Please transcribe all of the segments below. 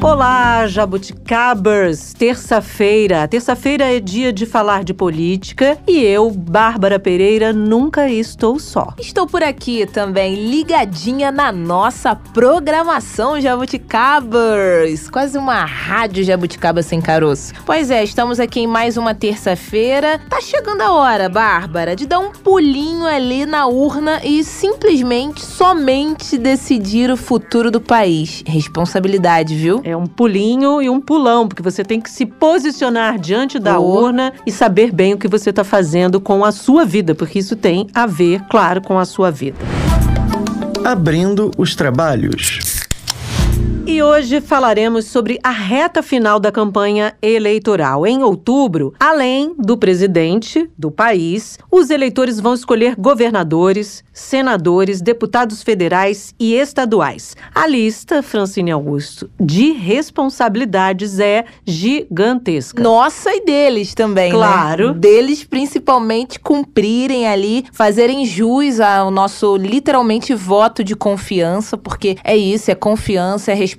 Olá, jabuticabers! Terça-feira. Terça-feira é dia de falar de política e eu, Bárbara Pereira, nunca estou só. Estou por aqui também, ligadinha na nossa programação Jabuticabers. Quase uma rádio jabuticaba sem caroço. Pois é, estamos aqui em mais uma terça-feira. Tá chegando a hora, Bárbara, de dar um pulinho ali na urna e simplesmente, somente decidir o futuro do país. Responsabilidade, viu? É um pulinho e um pulão, porque você tem que se posicionar diante da Oh. urna e saber bem o que você está fazendo com a sua vida, porque isso tem a ver, claro, com a sua vida. Abrindo os trabalhos. E hoje falaremos sobre a reta final da campanha eleitoral. Em outubro, além do presidente do país, os eleitores vão escolher governadores, senadores, deputados federais e estaduais. A lista, Francine Augusto, de responsabilidades é gigantesca. Nossa e deles também, Claro. né? Deles principalmente cumprirem ali, fazerem jus ao nosso literalmente voto de confiança, porque é isso, é confiança, é responsabilidade.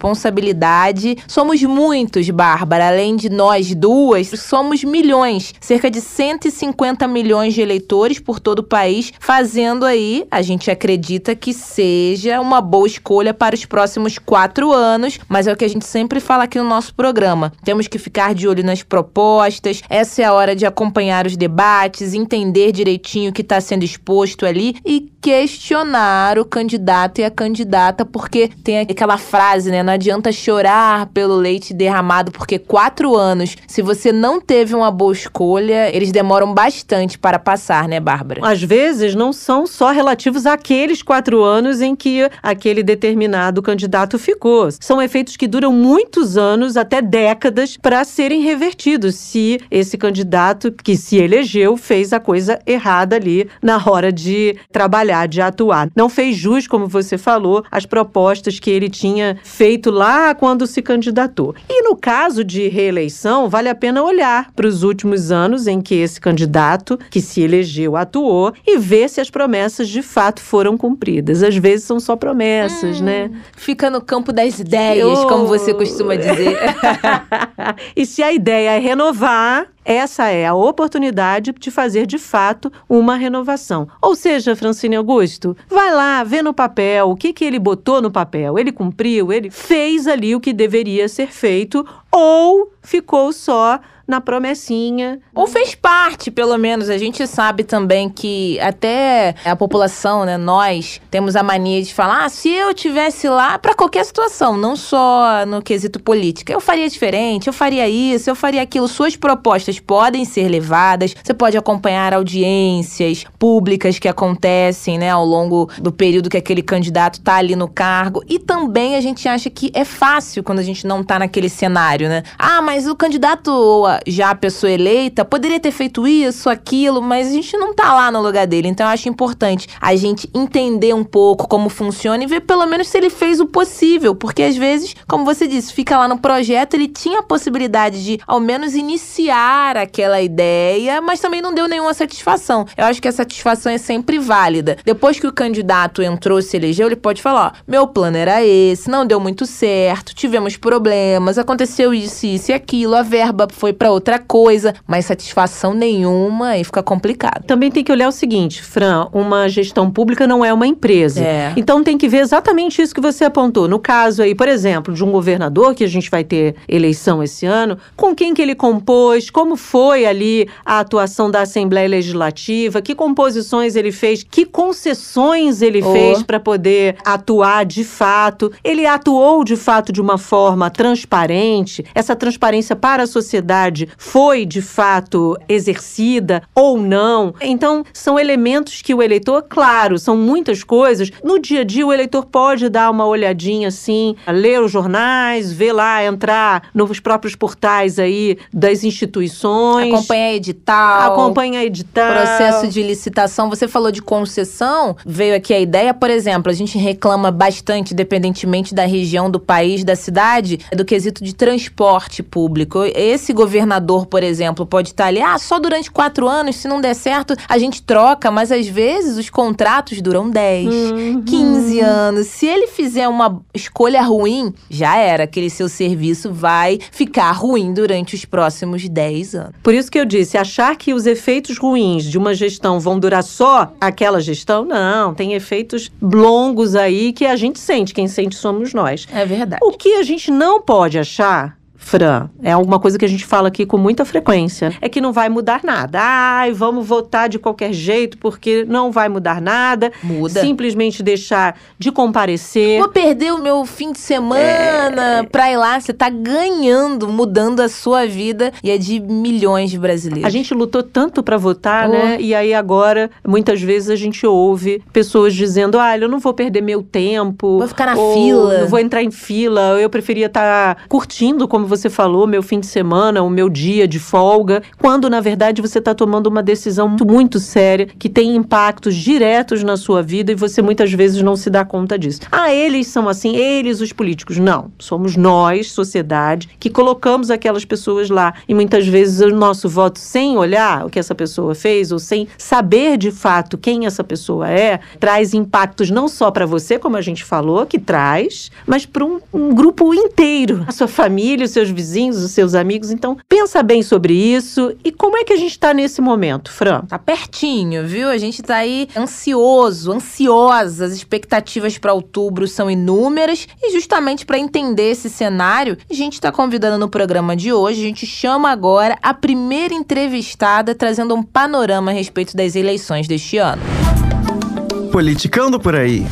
Somos muitos, Bárbara, além de nós duas, somos milhões, cerca de 150 milhões de eleitores por todo o país, fazendo aí, a gente acredita que seja uma boa escolha para os próximos quatro anos, mas é o que a gente sempre fala aqui no nosso programa. Temos que ficar de olho nas propostas, essa é a hora de acompanhar os debates, entender direitinho o que está sendo exposto ali e questionar o candidato e a candidata, porque tem aquela frase, né? Não adianta chorar pelo leite derramado, porque quatro anos, se você não teve uma boa escolha, eles demoram bastante para passar, né, Bárbara? Às vezes não são só relativos àqueles quatro anos em que aquele determinado candidato ficou. São efeitos que duram muitos anos, até décadas, para serem revertidos, se esse candidato que se elegeu fez a coisa errada ali na hora de trabalhar, de atuar. Não fez jus, como você falou, às propostas que ele tinha feito lá quando se candidatou. E no caso de reeleição, vale a pena olhar para os últimos anos em que esse candidato que se elegeu atuou e ver se as promessas de fato foram cumpridas. Às vezes são só promessas, né? Fica no campo das ideias, Oh. como você costuma dizer. e se a ideia é renovar, essa é a oportunidade de fazer de fato uma renovação. Ou seja, Francine Augusto, vai lá, vê no papel o que, que ele botou no papel. Ele cumpriu, ele fez ali o que deveria ser feito ou ficou só na promessinha. Ou fez parte, pelo menos. A gente sabe também que até a população, né, nós temos a mania de falar: ah, se eu tivesse lá para qualquer situação, não só no quesito política, eu faria diferente, eu faria isso, eu faria aquilo. Suas propostas podem ser levadas. Você pode acompanhar audiências públicas que acontecem, né, ao longo do período que aquele candidato tá ali no cargo. E também a gente acha que é fácil quando a gente não tá naquele cenário, né? Ah, mas o candidato ou a- já a pessoa eleita poderia ter feito isso, aquilo, mas a gente não tá lá no lugar dele. Então eu acho importante a gente entender um pouco como funciona e ver pelo menos se ele fez o possível, porque às vezes, como você disse, fica lá no projeto, ele tinha a possibilidade de ao menos iniciar aquela ideia, mas também não deu nenhuma satisfação. Eu acho que a satisfação é sempre válida. Depois que o candidato entrou, se elegeu, ele pode falar: ó, meu plano era esse, não deu muito certo, tivemos problemas, aconteceu isso, isso e aquilo, a verba foi outra coisa, mas satisfação nenhuma e fica complicado. Também tem que olhar o seguinte, Fran, uma gestão pública não é uma empresa. É. Então tem que ver exatamente isso que você apontou. No caso aí, por exemplo, de um governador, que a gente vai ter eleição esse ano, com quem que ele compôs, como foi ali a atuação da Assembleia Legislativa, que composições ele fez, que concessões ele Oh. fez para poder atuar de fato. Ele atuou de fato de uma forma transparente. Essa transparência para a sociedade foi de fato exercida ou não. Então, são elementos que o eleitor, claro, são muitas coisas. No dia a dia, o eleitor pode dar uma olhadinha assim, ler os jornais, ver lá, entrar nos próprios portais aí das instituições. Acompanhar edital. Acompanha edital. Processo de licitação, você falou de concessão, veio aqui a ideia, por exemplo, a gente reclama bastante, independentemente da região, do país, da cidade, do quesito de transporte público. Esse governador, por exemplo, pode estar ali, ah, só durante quatro anos, se não der certo, a gente troca, mas às vezes os contratos duram 10, uhum. 15 anos. Se ele fizer uma escolha ruim, já era. Aquele seu serviço vai ficar ruim durante os próximos 10 anos. Por isso que eu disse, achar que os efeitos ruins de uma gestão vão durar só aquela gestão, não. Tem efeitos longos aí que a gente sente. Quem sente somos nós. É verdade. O que a gente não pode achar Fran, é alguma coisa que a gente fala aqui com muita frequência. É que não vai mudar nada. Ai, vamos votar de qualquer jeito porque não vai mudar nada. Muda. Simplesmente deixar de comparecer. Vou perder o meu fim de semana é... pra ir lá. Você tá ganhando, mudando a sua vida e é de milhões de brasileiros. A gente lutou tanto para votar, oh. né? E aí agora, muitas vezes a gente ouve pessoas dizendo: ah, eu não vou perder meu tempo. Vou ficar na fila. Não vou entrar em fila. Eu preferia estar tá curtindo como você falou, meu fim de semana, o meu dia de folga, quando na verdade você está tomando uma decisão muito, muito séria que tem impactos diretos na sua vida e você muitas vezes não se dá conta disso. Ah, eles são assim, eles os políticos. Não, somos nós, sociedade, que colocamos aquelas pessoas lá e muitas vezes o nosso voto sem olhar o que essa pessoa fez ou sem saber de fato quem essa pessoa é, traz impactos não só para você, como a gente falou, que traz, mas para um, um grupo inteiro, a sua família, os seus vizinhos, os seus amigos. Então, pensa bem sobre isso. E como é que a gente está nesse momento, Fran? Tá pertinho, viu? A gente tá aí ansioso, ansiosa. As expectativas para outubro são inúmeras. E justamente para entender esse cenário, a gente está convidando no programa de hoje, a gente chama agora a primeira entrevistada trazendo um panorama a respeito das eleições deste ano. Politicando por aí.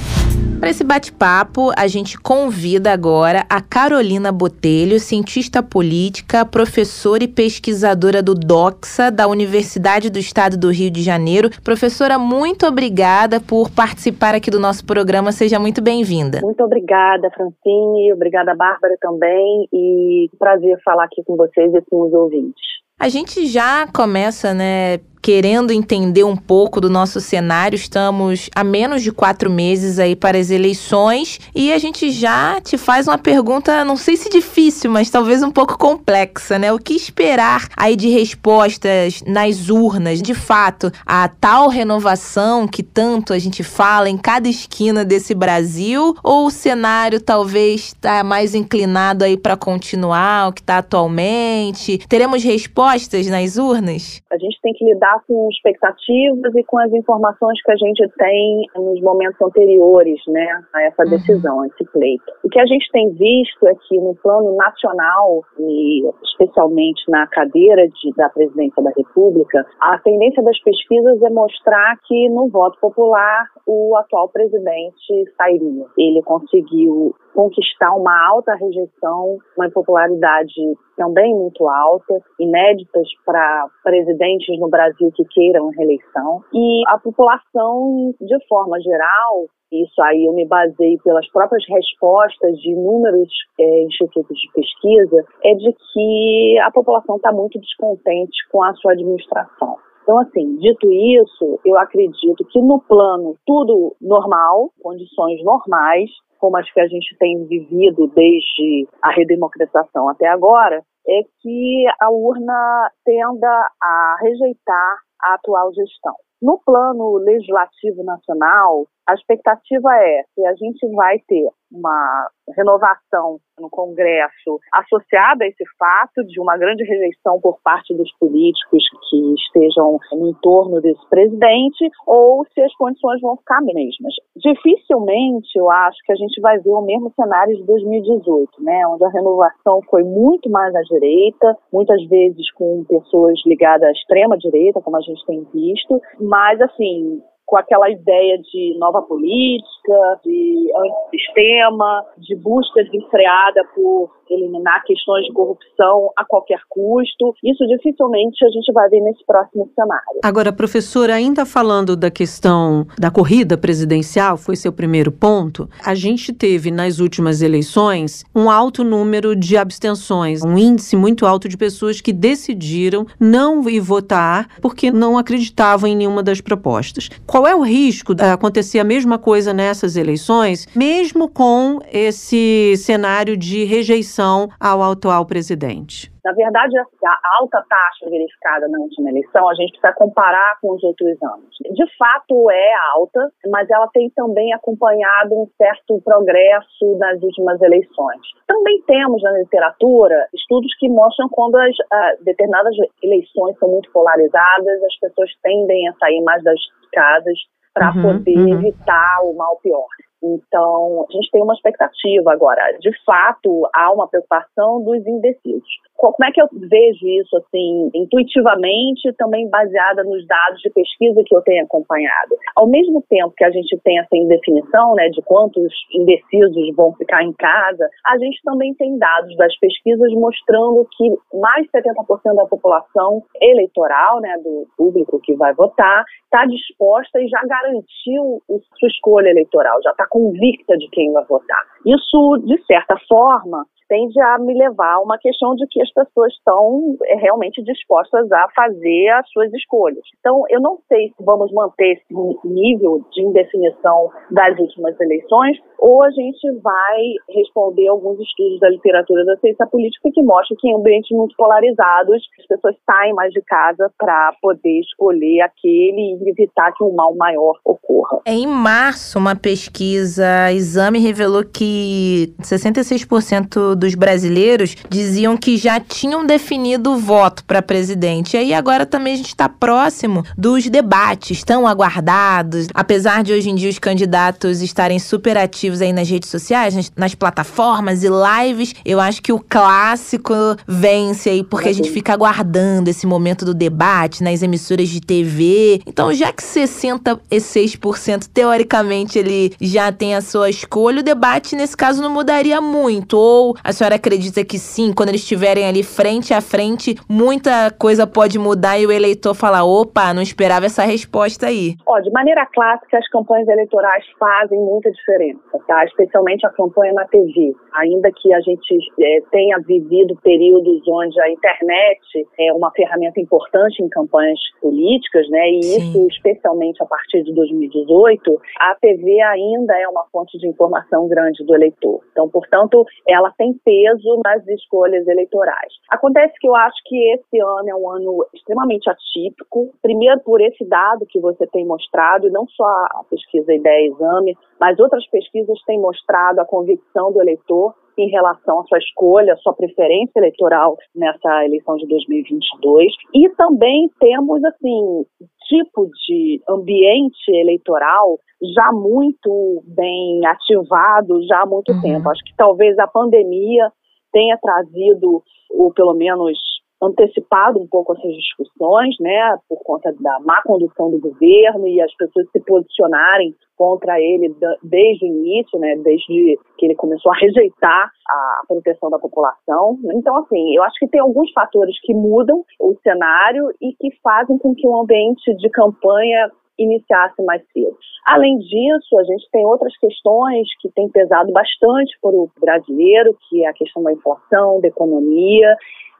Para esse bate-papo, a gente convida agora a Carolina Botelho, cientista política, professora e pesquisadora do DOXA, da Universidade do Estado do Rio de Janeiro. Professora, muito obrigada por participar aqui do nosso programa. Seja muito bem-vinda. Muito obrigada, Francine. Obrigada, Bárbara, também. E prazer falar aqui com vocês e com os ouvintes. A gente já começa, né, querendo entender um pouco do nosso cenário. Estamos a menos de quatro meses aí para as eleições e a gente já te faz uma pergunta, não sei se difícil, mas talvez um pouco complexa, né? O que esperar aí de respostas nas urnas? De fato, a tal renovação que tanto a gente fala em cada esquina desse Brasil ou o cenário talvez está mais inclinado aí para continuar o que está atualmente? Teremos respostas nas urnas? A gente tem que lidar com expectativas e com as informações que a gente tem nos momentos anteriores né, a essa uhum. decisão, a esse pleito. O que a gente tem visto é que no plano nacional, e especialmente na cadeira de, da presidência da República, a tendência das pesquisas é mostrar que no voto popular o atual presidente sairia. Ele conseguiu conquistar uma alta rejeição, uma popularidade também muito alta, inéditas para presidentes no Brasil que queiram reeleição. E a população, de forma geral, isso aí eu me baseei pelas próprias respostas de inúmeros é, institutos de pesquisa, é de que a população está muito descontente com a sua administração. Então, assim, dito isso, eu acredito que no plano tudo normal, condições normais, como as que a gente tem vivido desde a redemocratização até agora, é que a urna tenda a rejeitar a atual gestão. No plano legislativo nacional, a expectativa é que a gente vai ter uma renovação no Congresso associada a esse fato de uma grande rejeição por parte dos políticos que estejam no entorno desse presidente, ou se as condições vão ficar mesmas. Dificilmente eu acho que a gente vai ver o mesmo cenário de 2018, né, onde a renovação foi muito mais à direita, muitas vezes com pessoas ligadas à extrema direita, como a gente tem visto, mas assim com aquela ideia de nova política, de antissistema, de busca desenfreada por eliminar questões de corrupção a qualquer custo. Isso dificilmente a gente vai ver nesse próximo cenário. Agora, professora, ainda falando da questão da corrida presidencial, foi seu primeiro ponto, a gente teve nas últimas eleições um alto número de abstenções, um índice muito alto de pessoas que decidiram não ir votar porque não acreditavam em nenhuma das propostas. Qual é o risco de acontecer a mesma coisa nessas eleições, mesmo com esse cenário de rejeição ao atual presidente? Na verdade, a alta taxa verificada na última eleição, a gente precisa comparar com os outros anos. De fato, é alta, mas ela tem também acompanhado um certo progresso nas últimas eleições. Também temos na literatura estudos que mostram quando as uh, determinadas eleições são muito polarizadas, as pessoas tendem a sair mais das casas para uhum, poder uhum. evitar o mal pior. Então, a gente tem uma expectativa agora. De fato, há uma preocupação dos indecisos. Como é que eu vejo isso, assim, intuitivamente, também baseada nos dados de pesquisa que eu tenho acompanhado? Ao mesmo tempo que a gente tem essa indefinição, né, de quantos indecisos vão ficar em casa, a gente também tem dados das pesquisas mostrando que mais de 70% da população eleitoral, né, do público que vai votar, está disposta e já garantiu sua escolha eleitoral, já está convicta de quem vai votar. Isso, de certa forma, tende a me levar a uma questão de que as pessoas estão é, realmente dispostas a fazer as suas escolhas. Então, eu não sei se vamos manter esse nível de indefinição das últimas eleições ou a gente vai responder alguns estudos da literatura da ciência política que mostram que em ambientes muito polarizados as pessoas saem mais de casa para poder escolher aquele e evitar que um mal maior ocorra. Em março, uma pesquisa Exame revelou que 66% dos brasileiros diziam que já tinham definido o voto para presidente. E aí agora também a gente está próximo dos debates tão aguardados. Apesar de hoje em dia os candidatos estarem super ativos aí nas redes sociais, nas, nas plataformas e lives, eu acho que o clássico vence aí porque a gente fica aguardando esse momento do debate nas emissoras de TV. Então, já que 66% teoricamente ele já tem a sua escolha, o debate nesse caso não mudaria muito. Ou a senhora acredita que sim, quando eles estiverem ali frente a frente, muita coisa pode mudar e o eleitor falar: opa, não esperava essa resposta aí? Ó, de maneira clássica, as campanhas eleitorais fazem muita diferença, tá? Especialmente a campanha na TV. Ainda que a gente é, tenha vivido períodos onde a internet é uma ferramenta importante em campanhas políticas, né? E sim. isso, especialmente a partir de 2018, a TV ainda é uma fonte de informação grande do eleitor. Então, portanto, ela tem peso nas escolhas eleitorais. Acontece que eu acho que esse ano é um ano extremamente atípico, primeiro por esse dado que você tem mostrado, e não só a pesquisa Ideia Exame, mas outras pesquisas têm mostrado a convicção do eleitor em relação à sua escolha, à sua preferência eleitoral nessa eleição de 2022. E também temos, assim, tipo de ambiente eleitoral já muito bem ativado já há muito uhum. tempo. Acho que talvez a pandemia tenha trazido, ou pelo menos antecipado um pouco essas discussões, né, por conta da má condução do governo e as pessoas se posicionarem contra ele desde o início, né, desde que ele começou a rejeitar a proteção da população. Então, assim, eu acho que tem alguns fatores que mudam o cenário e que fazem com que o ambiente de campanha iniciasse mais cedo. Além disso, a gente tem outras questões que têm pesado bastante para o brasileiro, que é a questão da inflação, da economia,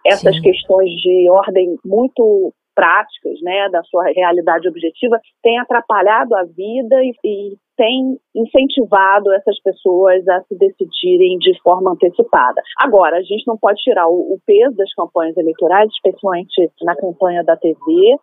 essas Sim. questões de ordem muito práticas, né, da sua realidade objetiva, têm atrapalhado a vida e, e tem incentivado essas pessoas a se decidirem de forma antecipada. Agora, a gente não pode tirar o, o, peso das campanhas eleitorais, especialmente na campanha da TV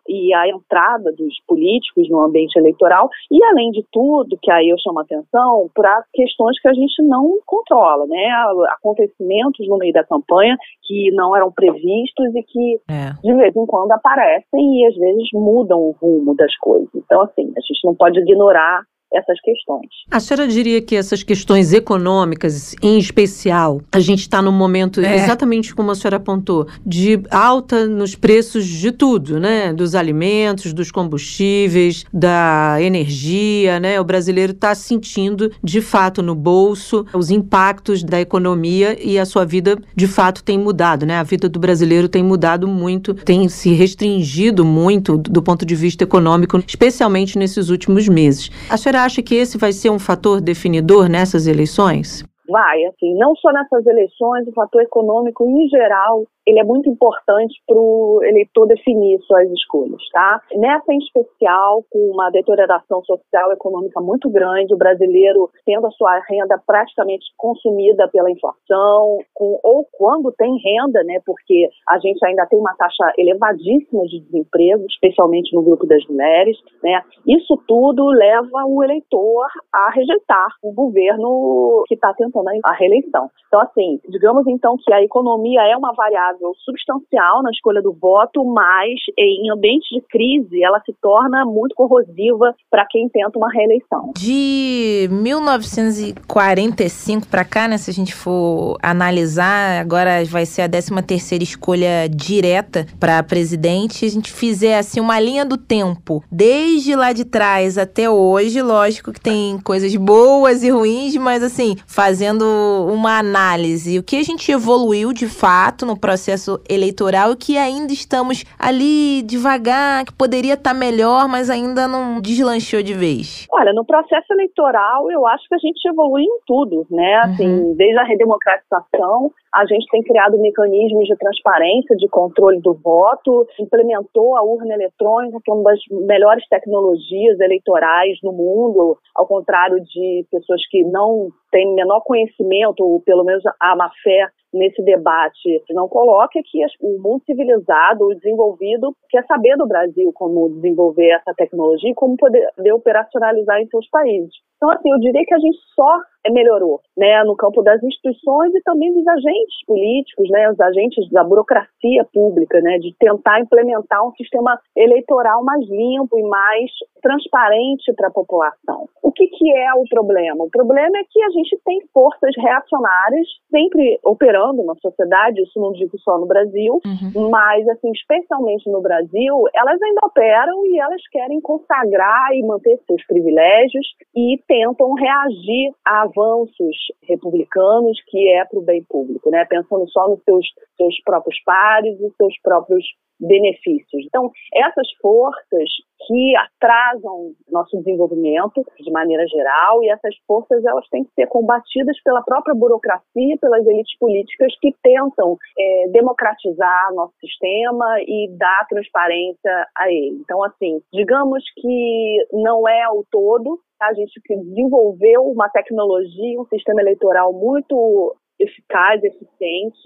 e a entrada dos políticos no ambiente eleitoral, e além de tudo, que aí eu chamo a atenção, para questões que a gente não controla, né? Acontecimentos no meio da campanha que não eram previstos e que é. de vez em quando aparecem e às vezes mudam o rumo das coisas. Então, assim, a gente não pode ignorar essas questões. A senhora diria que essas questões econômicas, em especial, a gente está num momento, é. exatamente como a senhora apontou, de alta nos preços de tudo, né? Dos alimentos, dos combustíveis, da energia, né? O brasileiro está sentindo, de fato, no bolso, os impactos da economia e a sua vida, de fato, tem mudado, né? A vida do brasileiro tem mudado muito, tem se restringido muito do ponto de vista econômico, especialmente nesses últimos meses. A senhora acha que esse vai ser um fator definidor nessas eleições? Vai, assim, não só nessas eleições, o fator econômico em geral ele é muito importante para o eleitor definir suas escolhas, tá? Nessa em especial, com uma deterioração social e econômica muito grande, o brasileiro tendo a sua renda praticamente consumida pela inflação, com, ou quando tem renda, né? Porque a gente ainda tem uma taxa elevadíssima de desemprego, especialmente no grupo das mulheres, né? Isso tudo leva o eleitor a rejeitar o governo que está tentando a reeleição. Então, assim, digamos então que a economia é uma variável substancial na escolha do voto, mas em ambientes de crise ela se torna muito corrosiva para quem tenta uma reeleição. De 1945 para cá, né, se a gente for analisar, agora vai ser a 13 terceira escolha direta para presidente, a gente fizer assim uma linha do tempo, desde lá de trás até hoje, lógico que tem coisas boas e ruins, mas assim, fazendo uma análise, o que a gente evoluiu de fato no processo eleitoral e que ainda estamos ali devagar, que poderia estar tá melhor, mas ainda não deslanchou de vez? Olha, no processo eleitoral, eu acho que a gente evoluiu em tudo, né? Assim, uhum. desde a redemocratização, a gente tem criado mecanismos de transparência, de controle do voto, implementou a urna eletrônica, que é uma das melhores tecnologias eleitorais no mundo, ao contrário de pessoas que não têm menor conhecimento, ou pelo menos a má fé nesse debate não coloca que o mundo civilizado, o desenvolvido, quer saber do Brasil como desenvolver essa tecnologia e como poder operacionalizar em seus países. Então, assim, eu diria que a gente só melhorou, né, no campo das instituições e também dos agentes políticos, né, os agentes da burocracia pública, né, de tentar implementar um sistema eleitoral mais limpo e mais transparente para a população. O que, que é o problema? O problema é que a gente tem forças reacionárias sempre operando na sociedade, isso não digo só no Brasil, uhum. mas, assim, especialmente no Brasil, elas ainda operam e elas querem consagrar e manter seus privilégios e tentam reagir a avanços republicanos que é para o bem público, né? Pensando só nos seus, seus próprios pares e seus próprios benefícios. Então, essas forças que atrasam nosso desenvolvimento de maneira geral e essas forças elas têm que ser combatidas pela própria burocracia, pelas elites políticas que tentam é, democratizar nosso sistema e dar transparência a ele. Então, assim, digamos que não é o todo? A gente desenvolveu uma tecnologia, um sistema eleitoral muito eficaz, eficiente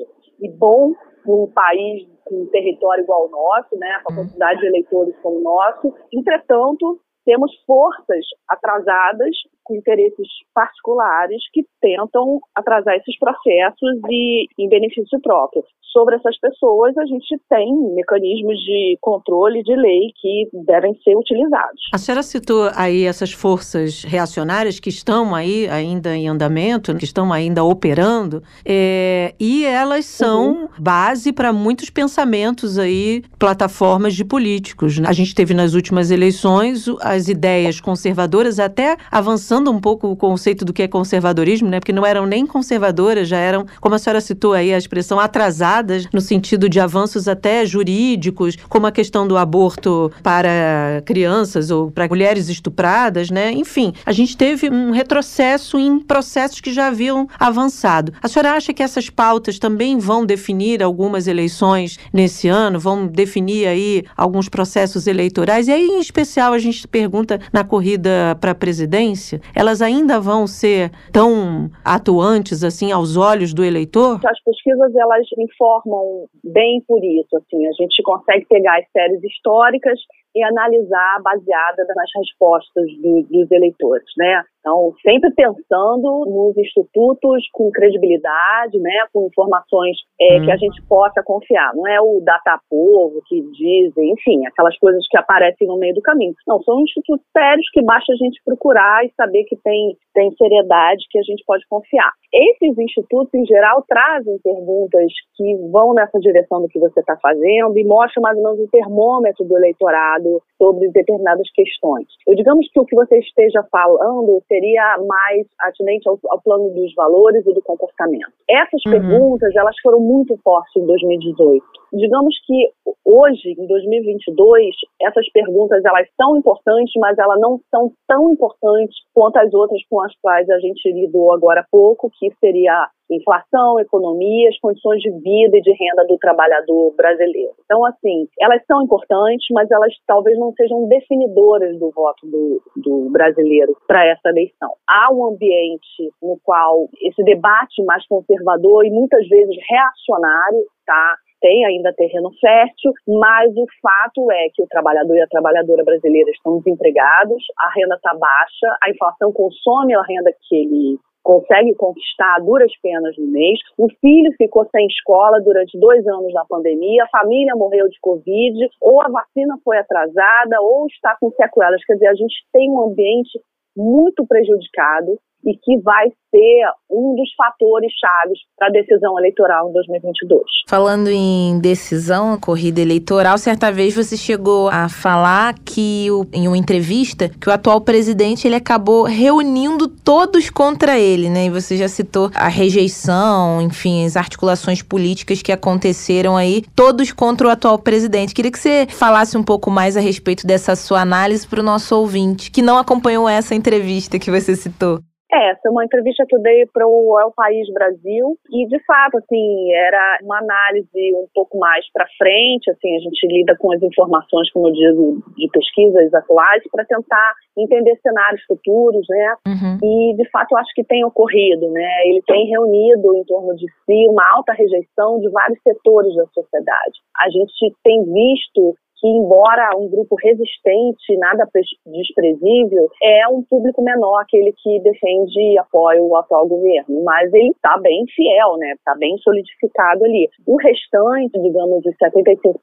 e bom num país com um território igual ao nosso, né, com a uhum. quantidade de eleitores como o nosso. Entretanto, temos forças atrasadas com interesses particulares que tentam atrasar esses processos e em benefício próprio. Sobre essas pessoas, a gente tem mecanismos de controle de lei que devem ser utilizados. A senhora citou aí essas forças reacionárias que estão aí ainda em andamento, que estão ainda operando, é, e elas são uhum. base para muitos pensamentos aí, plataformas de políticos. Né? A gente teve nas últimas eleições as ideias conservadoras até avançando um pouco o conceito do que é conservadorismo, né? Porque não eram nem conservadoras, já eram, como a senhora citou aí a expressão, atrasadas no sentido de avanços até jurídicos, como a questão do aborto para crianças ou para mulheres estupradas, né? Enfim, a gente teve um retrocesso em processos que já haviam avançado. A senhora acha que essas pautas também vão definir algumas eleições nesse ano, vão definir aí alguns processos eleitorais? E aí, em especial, a gente pergunta na corrida para a presidência, elas ainda vão ser tão atuantes assim aos olhos do eleitor? As pesquisas elas informam bem por isso, assim, a gente consegue pegar as séries históricas e analisar baseada nas respostas do, dos eleitores, né? Então, sempre pensando nos institutos com credibilidade, né, com informações é, hum. que a gente possa confiar. Não é o datapovo que dizem, enfim, aquelas coisas que aparecem no meio do caminho. Não, são institutos sérios que basta a gente procurar e saber que tem, tem seriedade, que a gente pode confiar. Esses institutos, em geral, trazem perguntas que vão nessa direção do que você está fazendo e mostram mais ou menos o termômetro do eleitorado sobre determinadas questões. Eu digamos que o que você esteja falando seria mais atinente ao, ao plano dos valores e do comportamento. Essas uhum. perguntas, elas foram muito fortes em 2018. Digamos que hoje, em 2022, essas perguntas, elas são importantes, mas elas não são tão importantes quanto as outras com as quais a gente lidou agora há pouco, que seria inflação, economia, as condições de vida e de renda do trabalhador brasileiro. Então, assim, elas são importantes, mas elas talvez não sejam definidoras do voto do, do brasileiro para essa eleição. Há um ambiente no qual esse debate mais conservador e muitas vezes reacionário tá, tem ainda terreno fértil, mas o fato é que o trabalhador e a trabalhadora brasileira estão desempregados, a renda está baixa, a inflação consome a renda que ele consegue conquistar a duras penas no mês. O filho ficou sem escola durante dois anos na pandemia, a família morreu de Covid, ou a vacina foi atrasada, ou está com sequelas. Quer dizer, a gente tem um ambiente muito prejudicado e que vai ser um dos fatores chaves para a decisão eleitoral em 2022. Falando em decisão, corrida eleitoral, certa vez você chegou a falar que em uma entrevista que o atual presidente ele acabou reunindo todos contra ele, né? E você já citou a rejeição, enfim, as articulações políticas que aconteceram aí, todos contra o atual presidente. Queria que você falasse um pouco mais a respeito dessa sua análise para o nosso ouvinte que não acompanhou essa entrevista que você citou. É, essa é uma entrevista que eu dei para o El País Brasil e, de fato, assim, era uma análise um pouco mais para frente, assim, a gente lida com as informações, como eu digo, de pesquisas atuais para tentar entender cenários futuros, né? Uhum. E, de fato, eu acho que tem ocorrido, né? Ele tem reunido em torno de si uma alta rejeição de vários setores da sociedade. A gente tem visto que, embora um grupo resistente, nada desprezível, é um público menor, aquele que defende e apoia o atual governo. Mas ele está bem fiel, né? Está bem solidificado ali. O restante, digamos, os 75%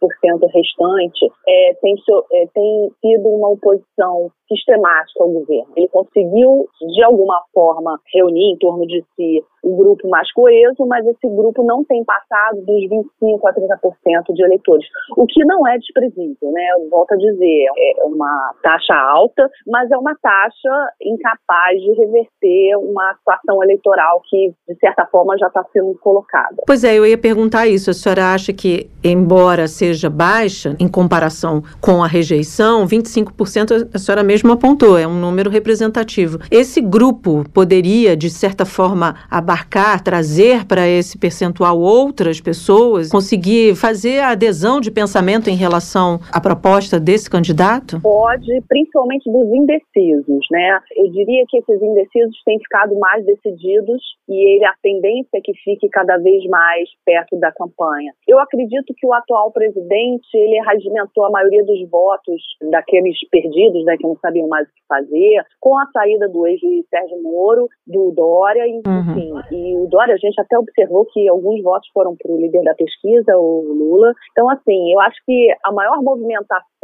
restante, é, tem, é, tem sido uma oposição sistemática ao governo. Ele conseguiu, de alguma forma, reunir em torno de si um grupo mais coeso, mas esse grupo não tem passado dos 25% a 30% de eleitores, o que não é desprezível, né? Eu volto a dizer, é uma taxa alta, mas é uma taxa incapaz de reverter uma situação eleitoral que, de certa forma, já está sendo colocada. Pois é, eu ia perguntar isso. A senhora acha que, embora seja baixa em comparação com a rejeição, 25% a senhora mesmo apontou, é um número representativo. Esse grupo poderia, de certa forma, abarcar, trazer para esse percentual outras pessoas, conseguir fazer a adesão de pensamento em relação à proposta desse candidato? Pode, principalmente dos indecisos, né? Eu diria que esses indecisos têm ficado mais decididos e ele, a tendência é que fique cada vez mais perto da campanha. Eu acredito que o atual presidente, ele regimentou a maioria dos votos daqueles perdidos, né, que não sabiam mais o que fazer, com a saída do ex-juiz Sérgio Moro, do Dória, enfim, uhum. E o Dória, a gente até observou que alguns votos foram para o líder da pesquisa, o Lula. Então, assim, eu acho que a maior movimentação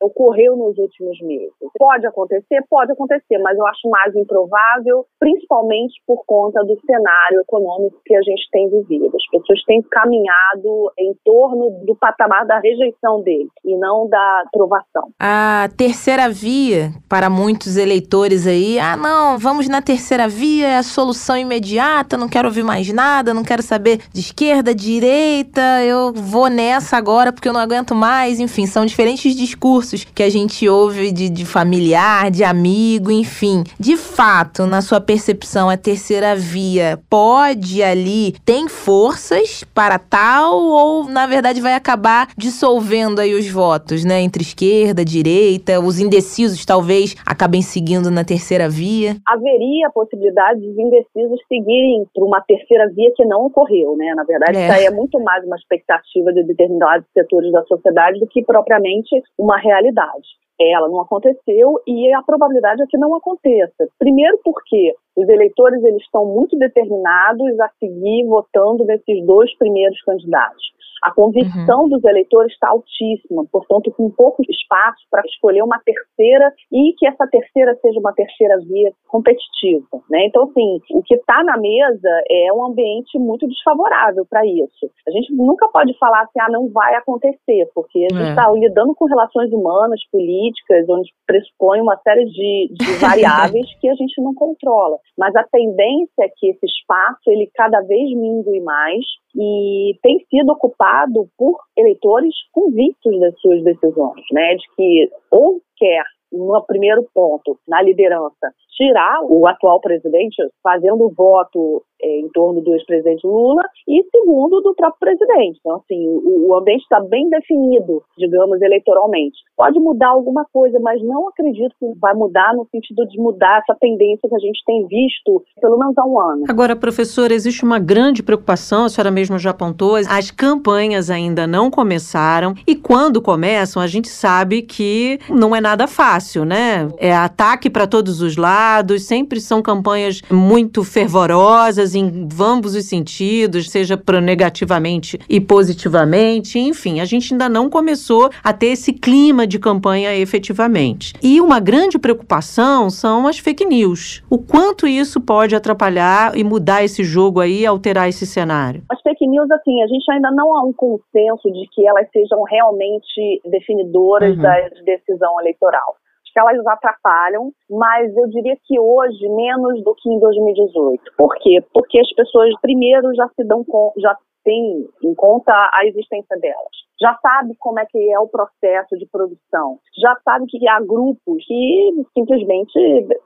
ocorreu nos últimos meses. Pode acontecer? Pode acontecer, mas eu acho mais improvável, principalmente por conta do cenário econômico que a gente tem vivido. As pessoas têm caminhado em torno do patamar da rejeição dele e não da aprovação. A terceira via, para muitos eleitores aí, ah, não, vamos na terceira via, é a solução imediata não quero ouvir mais nada, não quero saber de esquerda, direita, eu vou nessa agora porque eu não aguento mais. Enfim, são diferentes discursos que a gente ouve de, de familiar, de amigo, enfim. De fato, na sua percepção, a terceira via pode ali, tem forças para tal ou na verdade vai acabar dissolvendo aí os votos, né? Entre esquerda, direita, os indecisos talvez acabem seguindo na terceira via? Haveria a possibilidade dos indecisos seguirem para uma terceira via que não ocorreu, né? Na verdade, é. isso aí é muito mais uma expectativa de determinados setores da sociedade do que propriamente uma realidade. Ela não aconteceu e a probabilidade é que não aconteça. Primeiro porque os eleitores eles estão muito determinados a seguir votando nesses dois primeiros candidatos. A convicção uhum. dos eleitores está altíssima, portanto, com pouco espaço para escolher uma terceira e que essa terceira seja uma terceira via competitiva. Né? Então, assim, o que está na mesa é um ambiente muito desfavorável para isso. A gente nunca pode falar assim, ah, não vai acontecer, porque a gente está é. lidando com relações humanas, políticas, onde pressupõe uma série de, de variáveis que a gente não controla. Mas a tendência é que esse espaço ele cada vez mingue mais e tem sido ocupado por eleitores convictos das suas decisões, né? De que ou quer no primeiro ponto, na liderança, tirar o atual presidente, fazendo voto é, em torno do ex-presidente Lula e segundo do próprio presidente. Então, assim, o, o ambiente está bem definido, digamos, eleitoralmente. Pode mudar alguma coisa, mas não acredito que vai mudar no sentido de mudar essa tendência que a gente tem visto pelo menos há um ano. Agora, professora, existe uma grande preocupação, a senhora mesma já apontou, as campanhas ainda não começaram e quando começam, a gente sabe que não é nada fácil, né? É ataque para todos os lados, sempre são campanhas muito fervorosas em ambos os sentidos, seja para negativamente e positivamente, enfim, a gente ainda não começou a ter esse clima de campanha efetivamente. E uma grande preocupação são as fake news. O quanto isso pode atrapalhar e mudar esse jogo aí, alterar esse cenário? As fake news, assim, a gente ainda não há um consenso de que elas sejam realmente definidoras uhum. da decisão eleitoral que elas atrapalham, mas eu diria que hoje menos do que em 2018. Por quê? Porque as pessoas primeiro já se dão com, já têm em conta a existência delas. Já sabe como é que é o processo de produção. Já sabe que há grupos que simplesmente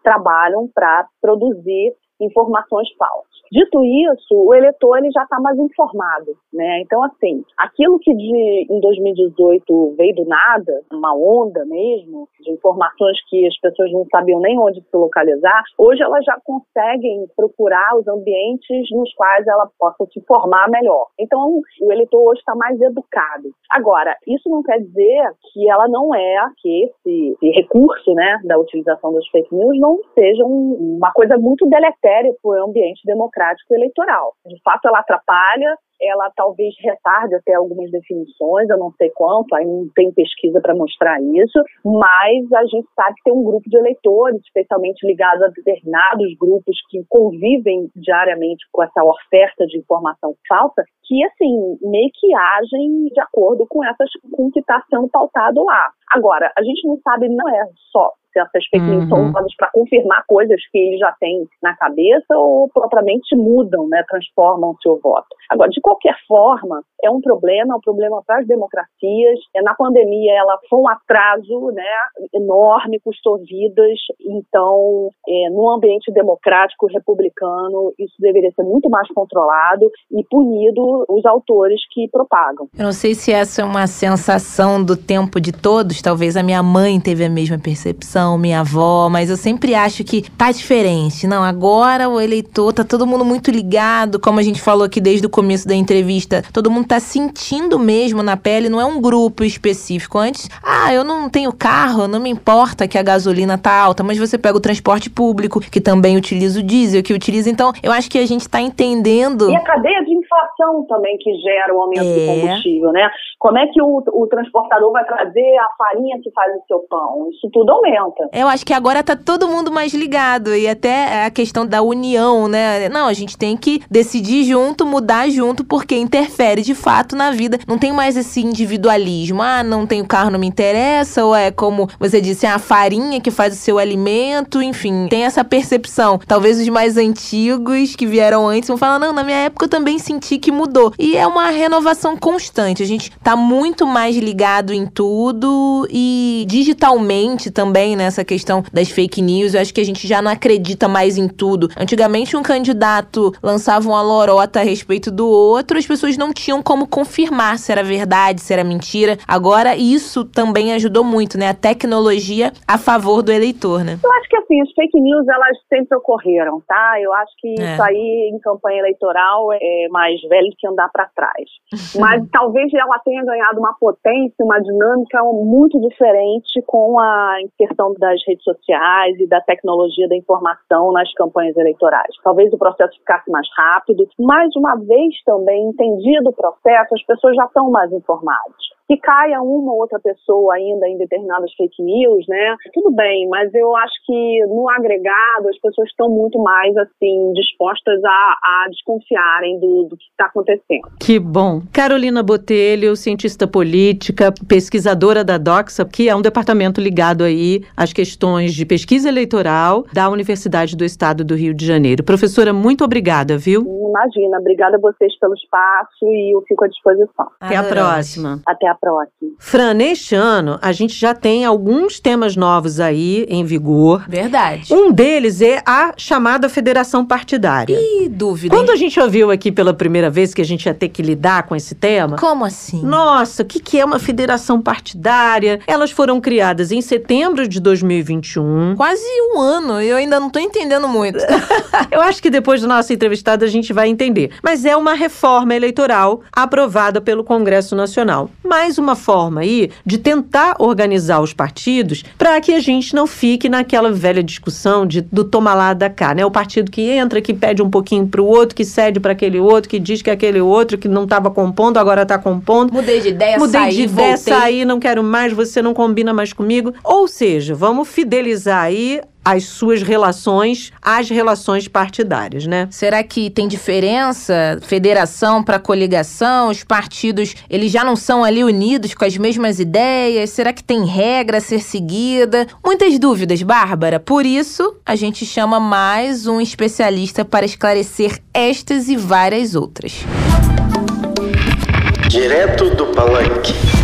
trabalham para produzir informações falsas. Dito isso, o eleitor ele já está mais informado, né? Então, assim, aquilo que de, em 2018 veio do nada, uma onda mesmo, de informações que as pessoas não sabiam nem onde se localizar, hoje elas já conseguem procurar os ambientes nos quais ela possa se informar melhor. Então, o eleitor hoje está mais educado. Agora, isso não quer dizer que ela não é, que esse, esse recurso, né, da utilização das fake news não seja um, uma coisa muito deletéria para o ambiente democrático eleitoral. De fato, ela atrapalha, ela talvez retarde até algumas definições, eu não sei quanto, aí não tem pesquisa para mostrar isso, mas a gente sabe que tem um grupo de eleitores, especialmente ligados a determinados grupos que convivem diariamente com essa oferta de informação falsa, que assim, meio que agem de acordo com essas com o que está sendo pautado lá. Agora, a gente não sabe, não é só essas fake news uhum. são usadas para confirmar coisas que ele já tem na cabeça ou propriamente mudam, né, transformam o seu voto. Agora, de qualquer forma, é um problema, é um problema para as democracias. É, na pandemia, ela foi um atraso né, enorme, custou vidas. Então, é, no ambiente democrático republicano, isso deveria ser muito mais controlado e punido os autores que propagam. Eu não sei se essa é uma sensação do tempo de todos, talvez a minha mãe teve a mesma percepção minha avó, mas eu sempre acho que tá diferente. Não, agora o eleitor tá todo mundo muito ligado, como a gente falou aqui desde o começo da entrevista, todo mundo tá sentindo mesmo na pele, não é um grupo específico. Antes, ah, eu não tenho carro, não me importa que a gasolina tá alta, mas você pega o transporte público, que também utiliza o diesel, que utiliza, então eu acho que a gente tá entendendo. E a cadeia de inflação também que gera o aumento é. do combustível, né? Como é que o, o transportador vai trazer a farinha que faz o seu pão? Isso tudo aumenta. Eu acho que agora tá todo mundo mais ligado e até a questão da união, né? Não, a gente tem que decidir junto, mudar junto, porque interfere de fato na vida. Não tem mais esse individualismo. Ah, não tenho carro, não me interessa, ou é como você disse, é a farinha que faz o seu alimento, enfim, tem essa percepção. Talvez os mais antigos que vieram antes vão falar: não, na minha época eu também senti que mudou. E é uma renovação constante. A gente tá muito mais ligado em tudo e digitalmente também, né? nessa questão das fake news. Eu acho que a gente já não acredita mais em tudo. Antigamente, um candidato lançava uma lorota a respeito do outro, as pessoas não tinham como confirmar se era verdade, se era mentira. Agora, isso também ajudou muito, né? A tecnologia a favor do eleitor, né? Eu acho que assim, as fake news, elas sempre ocorreram, tá? Eu acho que é. isso aí em campanha eleitoral é mais velho que andar para trás. Mas talvez ela tenha ganhado uma potência, uma dinâmica muito diferente com a inserção das redes sociais e da tecnologia da informação nas campanhas eleitorais. Talvez o processo ficasse mais rápido, mas uma vez também entendido o processo, as pessoas já estão mais informadas que caia uma ou outra pessoa ainda em determinadas fake news, né? Tudo bem, mas eu acho que no agregado as pessoas estão muito mais assim dispostas a, a desconfiarem do, do que está acontecendo. Que bom. Carolina Botelho, cientista política, pesquisadora da Doxa, que é um departamento ligado aí às questões de pesquisa eleitoral da Universidade do Estado do Rio de Janeiro. Professora, muito obrigada, viu? Imagina, obrigada a vocês pelo espaço e eu fico à disposição. Até a próxima. Até a próxima. Fran, neste ano a gente já tem alguns temas novos aí em vigor. Verdade. Um deles é a chamada federação partidária. Ih, dúvida. Quando a gente ouviu aqui pela primeira vez que a gente ia ter que lidar com esse tema, Como assim? nossa, o que, que é uma federação partidária? Elas foram criadas em setembro de 2021. Quase um ano e eu ainda não tô entendendo muito. Eu acho que depois da nossa entrevistada a gente vai entender. Mas é uma reforma eleitoral aprovada pelo Congresso Nacional. Mais uma forma aí de tentar organizar os partidos para que a gente não fique naquela velha discussão de, do toma lá da cá, né? O partido que entra, que pede um pouquinho para o outro, que cede para aquele outro, que diz que aquele outro que não estava compondo, agora está compondo. Mudei de ideia, Mudei saí, de ideia, voltei. saí, não quero mais, você não combina mais comigo. Ou seja, vamos fidelizar aí as suas relações às relações partidárias, né? Será que tem diferença federação para coligação? Os partidos, eles já não são ali unidos com as mesmas ideias? Será que tem regra a ser seguida? Muitas dúvidas, Bárbara. Por isso, a gente chama mais um especialista para esclarecer estas e várias outras. Direto do Palanque.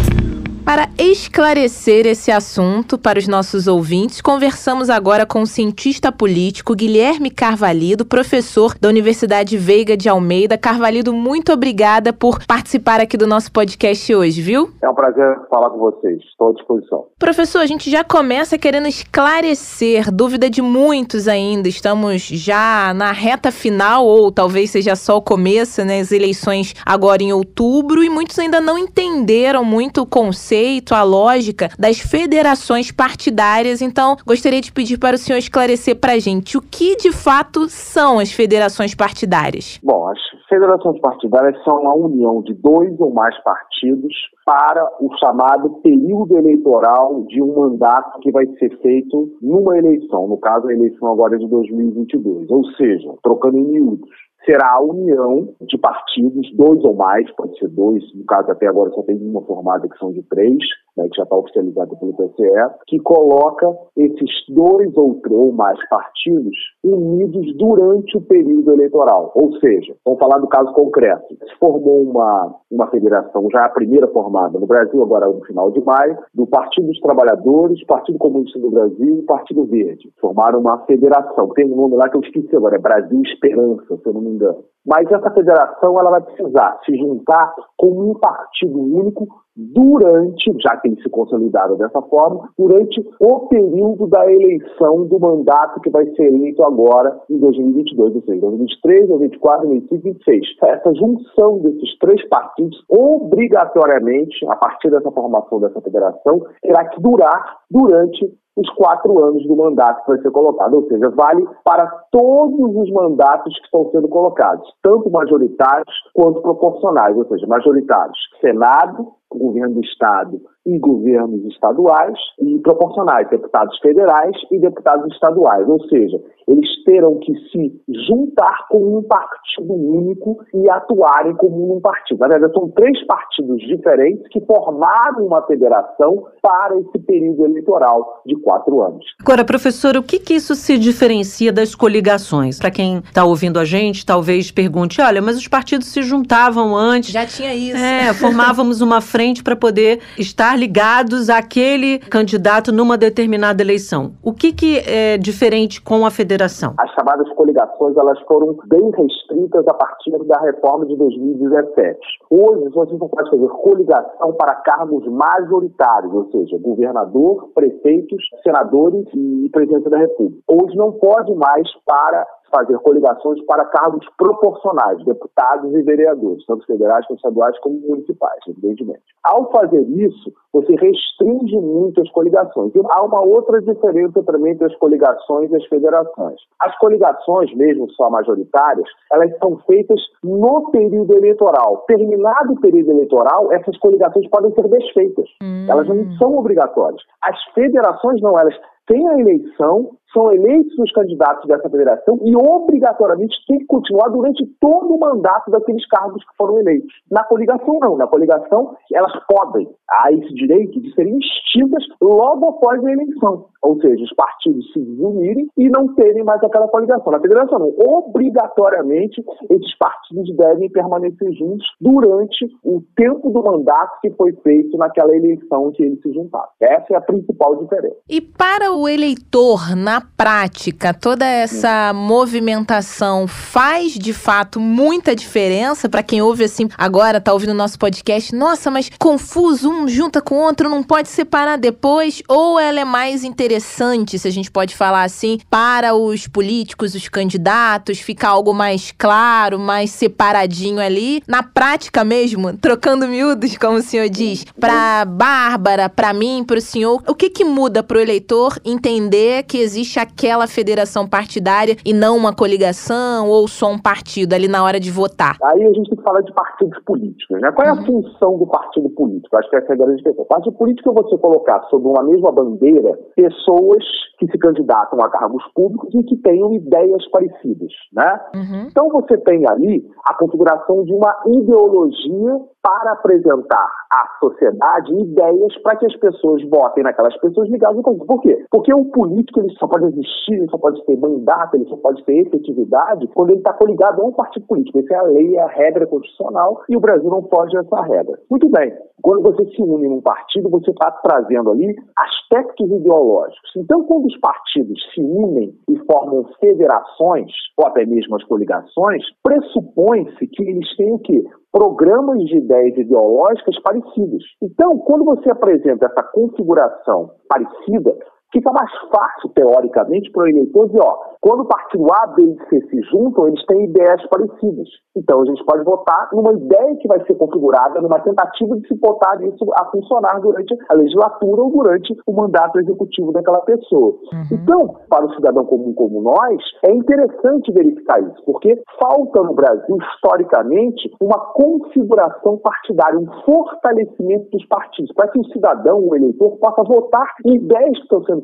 Para esclarecer esse assunto para os nossos ouvintes, conversamos agora com o cientista político Guilherme Carvalido, professor da Universidade Veiga de Almeida. Carvalido, muito obrigada por participar aqui do nosso podcast hoje, viu? É um prazer falar com vocês. Estou à disposição. Professor, a gente já começa querendo esclarecer, dúvida de muitos ainda. Estamos já na reta final, ou talvez seja só o começo, né? As eleições agora em outubro, e muitos ainda não entenderam muito o conceito, a lógica das federações partidárias. Então, gostaria de pedir para o senhor esclarecer para a gente o que de fato são as federações partidárias. Bom, as federações partidárias são a união de dois ou mais partidos para o chamado período eleitoral de um mandato que vai ser feito numa eleição, no caso a eleição agora é de 2022. Ou seja, trocando em miúdos, será a união de partidos, dois ou mais, pode ser dois, no caso até agora só tem uma formada que são de três, né, que já está oficializada pelo TCE, que coloca esses dois ou, ou mais partidos unidos durante o período eleitoral. Ou seja, vamos falar do caso concreto. Se formou uma, uma federação, já a primeira formada no Brasil, agora no final de maio, do Partido dos Trabalhadores, Partido Comunista do Brasil e Partido Verde. Formaram uma federação. Tem um nome lá que eu esqueci agora, é Brasil Esperança, se eu não me engano. Mas essa federação ela vai precisar se juntar com um partido único durante, já que eles se consolidaram dessa forma, durante o período da eleição do mandato que vai ser eleito agora em 2022, ou seja, 2023, 2024, 2025 e 2026. Essa junção desses três partidos, obrigatoriamente, a partir dessa formação dessa federação, terá que durar durante os quatro anos do mandato que vai ser colocado, ou seja, vale para todos os mandatos que estão sendo colocados, tanto majoritários quanto proporcionais, ou seja, majoritários, Senado, governo do Estado e governos estaduais, e proporcionais, deputados federais e deputados estaduais, ou seja, eles terão que se juntar com um partido único e atuarem como um partido. Na verdade, são três partidos diferentes que formaram uma federação para esse período eleitoral de quatro anos. Agora, professor, o que, que isso se diferencia das coligações? Para quem está ouvindo a gente, talvez pergunte: olha, mas os partidos se juntavam antes. Já tinha isso. É, formávamos uma frente para poder estar ligados àquele candidato numa determinada eleição. O que, que é diferente com a federação? As chamadas coligações elas foram bem restritas a partir da reforma de 2017. Hoje, você não pode fazer coligação para cargos majoritários, ou seja, governador, prefeitos, senadores e presidente da República. Hoje não pode mais para fazer coligações para cargos proporcionais, deputados e vereadores, tanto federais, como estaduais, como municipais, evidentemente. Ao fazer isso, você restringe muito as coligações. E há uma outra diferença também entre as coligações e as federações. As coligações, mesmo só majoritárias, elas são feitas no período eleitoral. Terminado o período eleitoral, essas coligações podem ser desfeitas. Hum. Elas não são obrigatórias. As federações não, elas têm a eleição, são eleitos os candidatos dessa federação e obrigatoriamente tem que continuar durante todo o mandato daqueles cargos que foram eleitos. Na coligação, não. Na coligação, elas podem, há esse direito de serem extintas logo após a eleição. Ou seja, os partidos se unirem e não terem mais aquela coligação. Na federação, não. Obrigatoriamente, esses partidos devem permanecer juntos durante o tempo do mandato que foi feito naquela eleição que eles se juntaram. Essa é a principal diferença. E para o eleitor na prática, toda essa movimentação faz de fato muita diferença para quem ouve assim, agora tá ouvindo nosso podcast, nossa, mas confuso, um junta com o outro, não pode separar depois, ou ela é mais interessante, se a gente pode falar assim, para os políticos, os candidatos, ficar algo mais claro, mais separadinho ali, na prática mesmo, trocando miúdos, como o senhor diz, para Bárbara, para mim, para o senhor, o que que muda para o eleitor entender que existe aquela federação partidária e não uma coligação ou só um partido ali na hora de votar? Aí a gente tem que falar de partidos políticos, né? Qual é a uhum. função do partido político? Acho que essa é a grande questão. O partido político é você colocar sob uma mesma bandeira pessoas que se candidatam a cargos públicos e que tenham ideias parecidas, né? Uhum. Então você tem ali a configuração de uma ideologia para apresentar à sociedade ideias para que as pessoas votem naquelas pessoas ligadas ao Por quê? Porque o político ele só pode existir, ele só pode ter mandato, ele só pode ter efetividade quando ele está coligado a um partido político. Essa é a lei, a regra constitucional e o Brasil não foge dessa regra. Muito bem, quando você se une num partido, você está trazendo ali aspectos ideológicos. Então, quando os partidos se unem e formam federações, ou até mesmo as coligações, pressupõe-se que eles têm o quê? Programas de ideias ideológicas parecidos. Então, quando você apresenta essa configuração parecida, fica mais fácil, teoricamente, para o eleitor dizer, ó, quando o partido A, B e C se juntam, eles têm ideias parecidas. Então a gente pode votar numa ideia que vai ser configurada, numa tentativa de se botar isso a funcionar durante a legislatura ou durante o mandato executivo daquela pessoa. Uhum. Então, para o cidadão comum como nós, é interessante verificar isso, porque falta no Brasil, historicamente, uma configuração partidária, um fortalecimento dos partidos, para que o cidadão, o eleitor, possa votar em ideias que estão sendo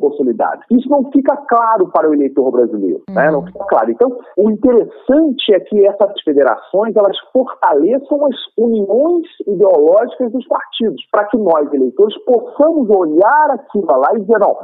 Isso não fica claro para o eleitor brasileiro brasileiro. Uhum. Né? Não fica claro. Então, o interessante é que essas federações elas fortaleçam as uniões ideológicas dos partidos, para que nós, eleitores, possamos olhar aquilo lá e dizer, não,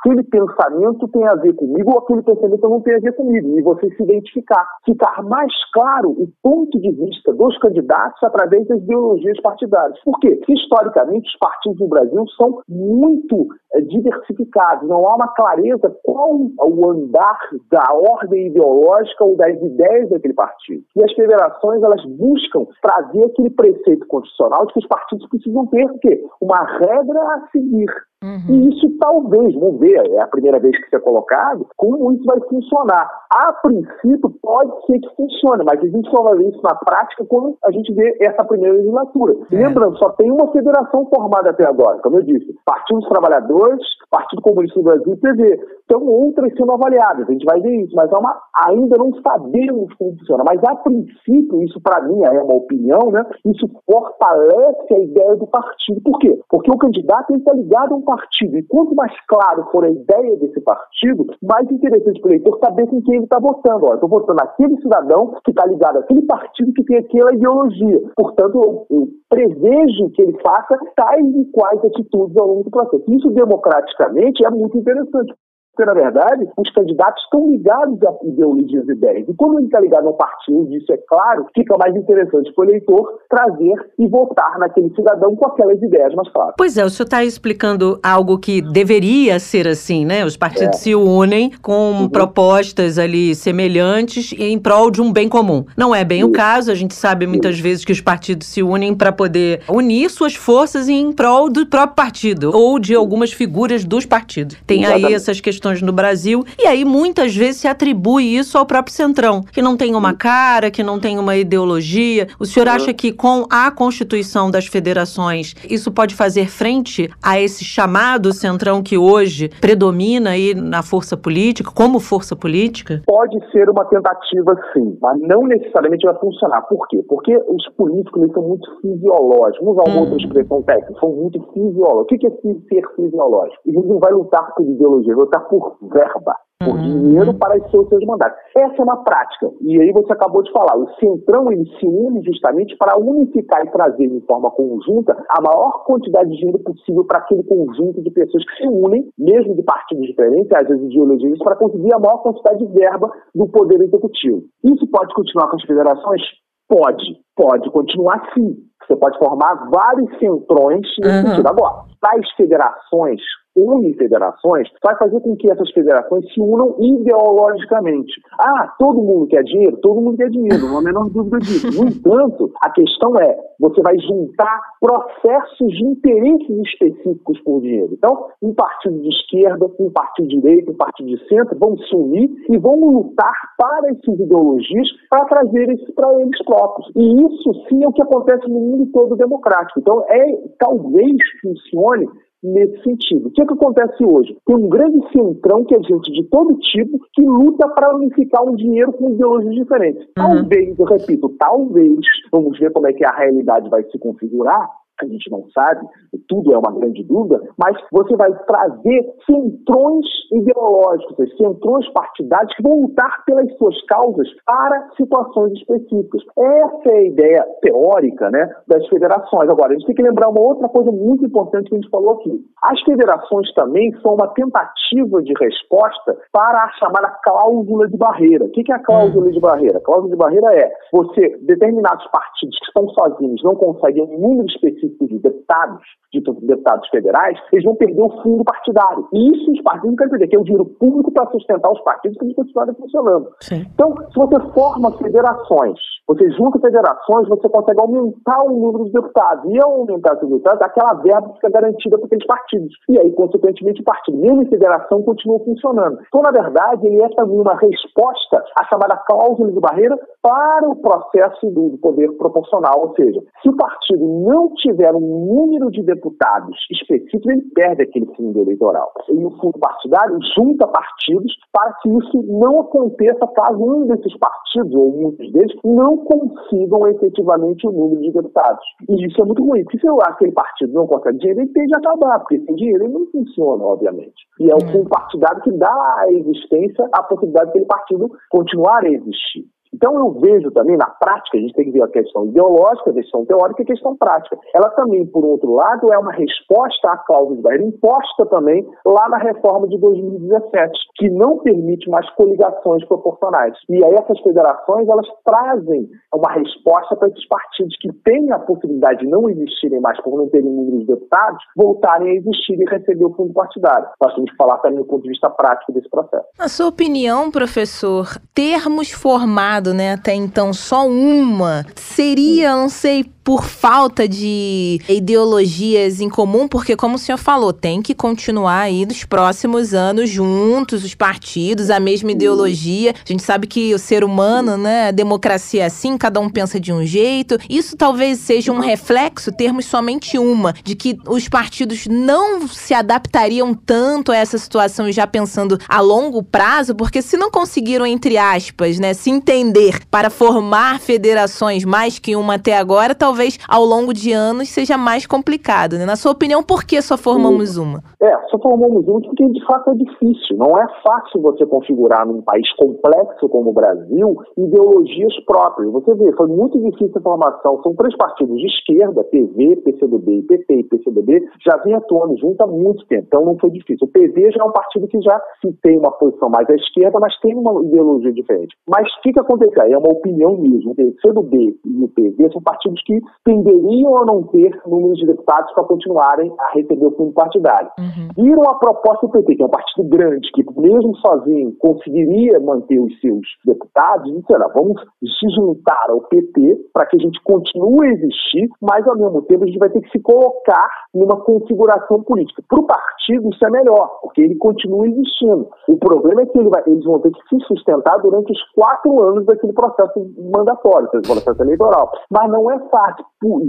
aquele pensamento tem a ver comigo ou aquele pensamento não tem a ver comigo, e você se identificar. Ficar mais claro o ponto de vista dos candidatos através das ideologias partidárias. Por quê? Historicamente, os partidos no Brasil são muito diversificados, não há uma clareza qual o andar da ordem ideológica ou das ideias daquele partido. E as federações, elas buscam trazer aquele preceito constitucional de que os partidos precisam ter o quê? uma regra a seguir. Uhum. E isso talvez, vamos ver, é a primeira vez que isso é colocado, como isso vai funcionar. A princípio, pode ser que funcione, mas a gente só vai ver isso na prática quando a gente vê essa primeira legislatura. É. Lembrando, só tem uma federação formada até agora, como eu disse: Partido dos Trabalhadores, Partido Comunista do Brasil e PV. Então, outras sendo avaliadas, a gente vai ver isso, mas é uma, ainda não sabemos como funciona. Mas, a princípio, isso para mim é uma opinião, né? Isso fortalece a ideia do partido. Por quê? Porque o candidato está ligado a um partido. E quanto mais claro for a ideia desse partido, mais interessante para o eleitor saber com quem ele está votando. Estou votando naquele cidadão que está ligado àquele partido que tem aquela ideologia. Portanto, eu, eu prevejo que ele faça tais e quais atitudes ao longo do processo. Isso, democraticamente, é muito interessante. Porque, na verdade, os candidatos estão ligados a ideologias e ideias. E quando ele está ligado a um partido, isso é claro, fica mais interessante para o eleitor trazer e votar naquele cidadão com aquelas ideias mais claras. Pois é, o senhor está explicando algo que deveria ser assim, né? Os partidos é. se unem com uhum. propostas ali semelhantes em prol de um bem comum. Não é bem uhum. o caso, a gente sabe muitas uhum. vezes que os partidos se unem para poder unir suas forças em prol do próprio partido ou de algumas figuras dos partidos. Tem Exatamente. aí essas questões questões no Brasil. E aí, muitas vezes, se atribui isso ao próprio Centrão, que não tem uma cara, que não tem uma ideologia. O senhor acha que com a constituição das federações, isso pode fazer frente a esse chamado Centrão que hoje predomina aí na força política, como força política? Pode ser uma tentativa, sim, mas não necessariamente vai funcionar. Por quê? Porque os políticos eles são muito fisiológicos. Vamos usar uma hum. outra expressão técnica, são muito fisiológicos. O que é ser fisiológico? Ele não vai lutar por ideologia, vai lutar por verba, por uhum. dinheiro para os seus, mandatos. Essa é uma prática. E aí você acabou de falar, o Centrão ele se une justamente para unificar e trazer de forma conjunta a maior quantidade de dinheiro possível para aquele conjunto de pessoas que se unem, mesmo de partidos diferentes, às vezes ideologias, para conseguir a maior quantidade de verba do poder executivo. Isso pode continuar com as federações? Pode. Pode continuar sim. Você pode formar vários centrões nesse uhum. sentido. Agora, as federações une federações, vai fazer com que essas federações se unam ideologicamente. Ah, todo mundo quer dinheiro? Todo mundo quer dinheiro, não há a menor dúvida disso. No entanto, a questão é, você vai juntar processos de interesses específicos por dinheiro. Então, um partido de esquerda, um partido de direita, um partido de centro vão se unir e vão lutar para essas ideologias para trazer isso para eles próprios. E isso sim é o que acontece no mundo todo democrático. Então, é talvez funcione nesse sentido. O que, é que acontece hoje? Tem um grande centrão que é gente de todo tipo que luta para unificar um dinheiro com ideologias diferentes. Uhum. Talvez, eu repito, talvez, vamos ver como é que a realidade vai se configurar, a gente não sabe, tudo é uma grande dúvida, mas você vai trazer centrões ideológicos, centrões partidários que vão lutar pelas suas causas para situações específicas. Essa é a ideia teórica né, das federações. Agora, a gente tem que lembrar uma outra coisa muito importante que a gente falou aqui. As federações também são uma tentativa de resposta para a chamada cláusula de barreira. O que é a cláusula de barreira? A cláusula de barreira é você, determinados partidos que estão sozinhos, não conseguem um número específico de deputados, de deputados federais, eles vão perder o fundo partidário. E isso os partidos não querem perder, que é o dinheiro público para sustentar os partidos que eles continuarem funcionando. Sim. Então, se você forma federações, você junta federações, você consegue aumentar o número de deputados. E ao aumentar os deputados, aquela verba fica garantida para aqueles partidos. E aí, consequentemente, o partido, mesmo em federação, continua funcionando. Então, na verdade, ele é também uma resposta à chamada cláusula de barreira para o processo do poder proporcional. Ou seja, se o partido não tiver tiver um número de deputados específico, ele perde aquele fundo eleitoral. E o fundo partidário junta partidos para que isso não aconteça caso um desses partidos, ou muitos deles, não consigam efetivamente o número de deputados. E isso é muito ruim, porque se aquele partido não consegue dinheiro, ele tem de acabar, porque sem dinheiro ele não funciona, obviamente. E é o hum. fundo partidário que dá à existência a possibilidade daquele partido continuar a existir. Então eu vejo também na prática, a gente tem que ver a questão ideológica, a questão teórica e a questão prática. Ela também, por outro lado, é uma resposta à cláusula barreira imposta também lá na reforma de 2017, que não permite mais coligações proporcionais. E aí essas federações, elas trazem uma resposta para esses partidos que têm a possibilidade de não existirem mais por não terem número de deputados, voltarem a existir e receber o fundo partidário. Nós temos que falar também do ponto de vista prático desse processo. Na sua opinião, professor, termos formados né, até então só uma, seria, não sei, por falta de ideologias em comum, porque como o senhor falou, tem que continuar aí nos próximos anos juntos, os partidos, a mesma ideologia. A gente sabe que o ser humano, né, a democracia é assim, cada um pensa de um jeito. Isso talvez seja um reflexo, termos somente uma, de que os partidos não se adaptariam tanto a essa situação já pensando a longo prazo, porque se não conseguiram, entre aspas, né, se entender para formar federações mais que uma até agora, talvez talvez ao longo de anos seja mais complicado. Né? Na sua opinião, por que só formamos uma? É, só formamos uma porque de fato é difícil. Não é fácil você configurar num país complexo como o Brasil ideologias próprias. Você vê, foi muito difícil a formação. São três partidos de esquerda, PV, PCdoB e PP e PCdoB, já vem atuando junto há muito tempo. Então não foi difícil. O PV já é um partido que já se tem uma posição mais à esquerda, mas tem uma ideologia diferente. Mas o que, que acontece? É uma opinião mesmo. O PCdoB e o PV são partidos que tenderiam a não ter números de deputados para continuarem a receber o fundo partidário. Uhum. Viram a proposta do PT, que é um partido grande, que mesmo sozinho conseguiria manter os seus deputados, e vamos se juntar ao PT para que a gente continue a existir, mas ao mesmo tempo a gente vai ter que se colocar numa configuração política. Para o partido isso é melhor, porque ele continua existindo. O problema é que ele vai, eles vão ter que se sustentar durante os quatro anos daquele processo mandatório, processo eleitoral. Mas não é fácil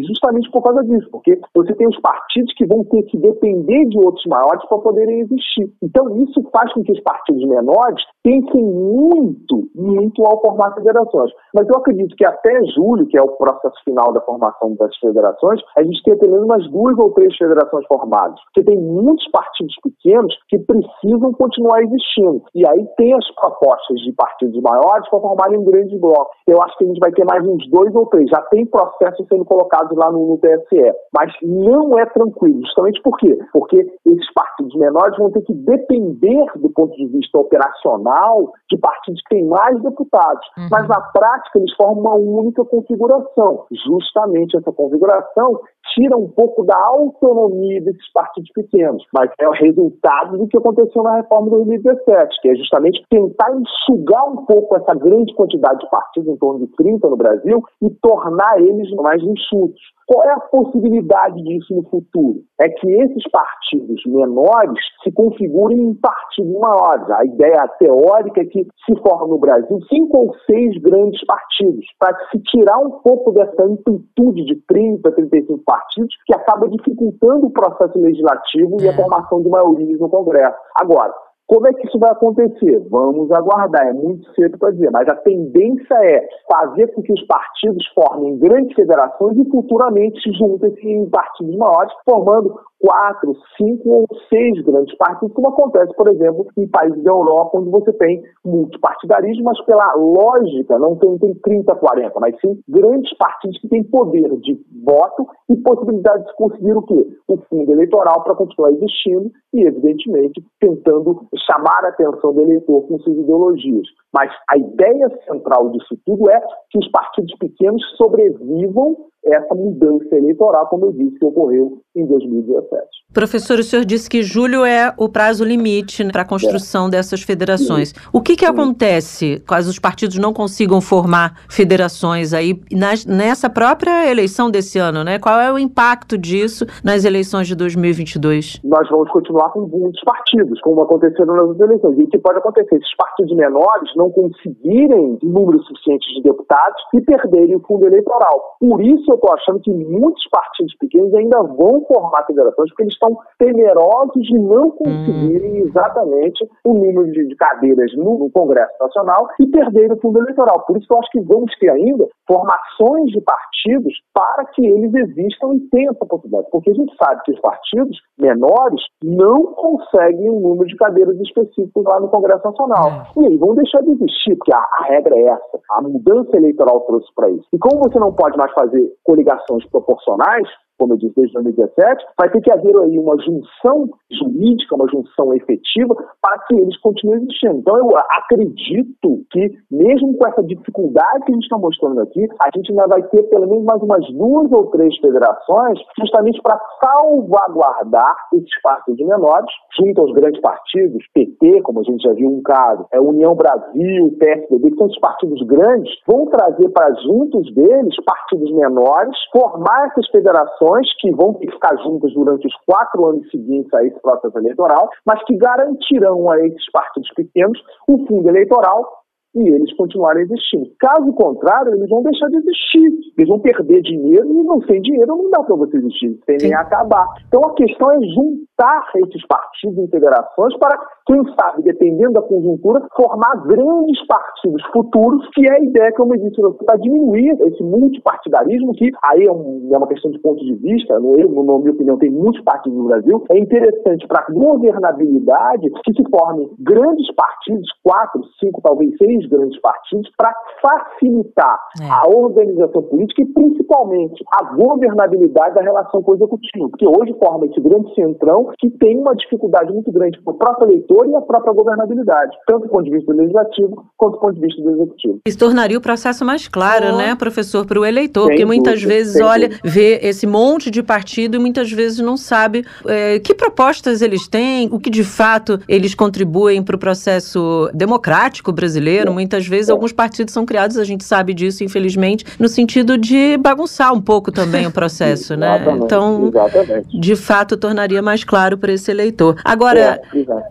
justamente por causa disso, porque você tem os partidos que vão ter que depender de outros maiores para poderem existir. Então, isso faz com que os partidos menores pensem muito, muito ao formar federações. Mas eu acredito que até julho, que é o processo final da formação das federações, a gente tem pelo menos umas duas ou três federações formadas, porque tem muitos partidos pequenos que precisam continuar existindo. E aí tem as propostas de partidos maiores para formarem um grande bloco. Eu acho que a gente vai ter mais uns dois ou três. Já tem processos sendo colocados lá no, no TSE. Mas não é tranquilo, justamente por quê? Porque esses partidos menores vão ter que depender, do ponto de vista operacional, de partidos que têm mais deputados. Uhum. Mas na prática eles formam uma única configuração. Justamente essa configuração tira um pouco da autonomia desses partidos pequenos, mas é o resultado do que aconteceu na reforma de 2017, que é justamente tentar enxugar um pouco essa grande quantidade de partidos, em torno de 30 no Brasil, e tornar eles mais enxutos. Qual é a possibilidade disso no futuro? É que esses partidos menores se configurem em partidos maiores. A ideia teórica é que se forma no Brasil cinco ou seis grandes partidos, para se tirar um pouco dessa amplitude de 30, 35 partidos, que acaba dificultando o processo legislativo e a é. formação de maiorias no Congresso. Agora, como é que isso vai acontecer? Vamos aguardar, é muito cedo para dizer, mas a tendência é fazer com que os partidos formem grandes federações e futuramente se juntem em partidos maiores, formando quatro, cinco ou seis grandes partidos, como acontece, por exemplo, em países da Europa, onde você tem multipartidarismo, mas pela lógica não tem, tem 30, 40, mas sim grandes partidos que têm poder de voto e possibilidade de conseguir o quê? O fundo eleitoral para continuar existindo e, evidentemente, tentando chamar a atenção do eleitor com suas ideologias. Mas a ideia central disso tudo é que os partidos pequenos sobrevivam essa mudança eleitoral, como eu disse, que ocorreu em 2017. Professor, o senhor disse que julho é o prazo limite para a construção é. dessas federações. Sim. O que, que Sim. acontece caso os partidos não consigam formar federações aí nas, nessa própria eleição desse ano, né? Qual é o impacto disso nas eleições de 2022? Nós vamos continuar com muitos partidos, como aconteceram nas eleições. E o que pode acontecer? Esses partidos menores não conseguirem número suficiente de deputados e perderem o fundo eleitoral. Por isso eu estou achando que muitos partidos pequenos ainda vão formar federações porque eles estão temerosos de não conseguirem hum. exatamente o número de, de cadeiras no, no, Congresso Nacional e perderem o fundo eleitoral. Por isso eu acho que vamos ter ainda formações de partidos para que eles existam e tenham essa possibilidade. Porque a gente sabe que os partidos menores não conseguem um número de cadeiras específicos lá no Congresso Nacional. É. E aí vão deixar de existir, porque a, a regra é essa. A mudança eleitoral trouxe para isso. E como você não pode mais fazer coligações proporcionais, como eu disse, desde 2017, vai ter que haver aí uma junção jurídica, uma junção efetiva, para que eles continuem existindo. Então, eu acredito que, mesmo com essa dificuldade que a gente está mostrando aqui, a gente ainda vai ter pelo menos mais umas duas ou três federações, justamente para salvaguardar esses partidos menores, junto aos grandes partidos, PT, como a gente já viu um caso, é União Brasil, PSDB, que são esses partidos grandes, vão trazer para juntos deles partidos menores, formar essas federações que vão ficar juntas durante os quatro anos seguintes a esse processo eleitoral, mas que garantirão a esses partidos pequenos o fundo eleitoral e eles continuarem existindo. Caso contrário, eles vão deixar de existir. Eles vão perder dinheiro e não sem dinheiro não dá para você existir, sem nem acabar. Então a questão é juntar esses partidos em federações para, quem sabe, dependendo da conjuntura, formar grandes partidos futuros, que é a ideia, como eu disse, para diminuir esse multipartidarismo, que aí é, um, é, uma questão de ponto de vista, no, eu, na minha opinião, tem muitos partidos no Brasil, é interessante para a governabilidade que se formem grandes partidos, quatro, cinco, talvez seis grandes partidos para facilitar é. a organização política e principalmente a governabilidade da relação com o executivo, porque hoje forma esse grande centrão que tem uma dificuldade muito grande para o próprio eleitor e a própria governabilidade, tanto do ponto de vista do legislativo quanto do ponto de vista do executivo. Isso tornaria o processo mais claro, oh. né, professor, para o eleitor, porque muitas dúvida, vezes olha, dúvida. vê esse monte de partido e muitas vezes não sabe é, que propostas eles têm, o que de fato eles contribuem para o processo democrático brasileiro, Muitas vezes é. alguns partidos são criados, a gente sabe disso, infelizmente, no sentido de bagunçar um pouco também o processo, né? Então, exatamente. de fato, tornaria mais claro para esse eleitor. Agora, é,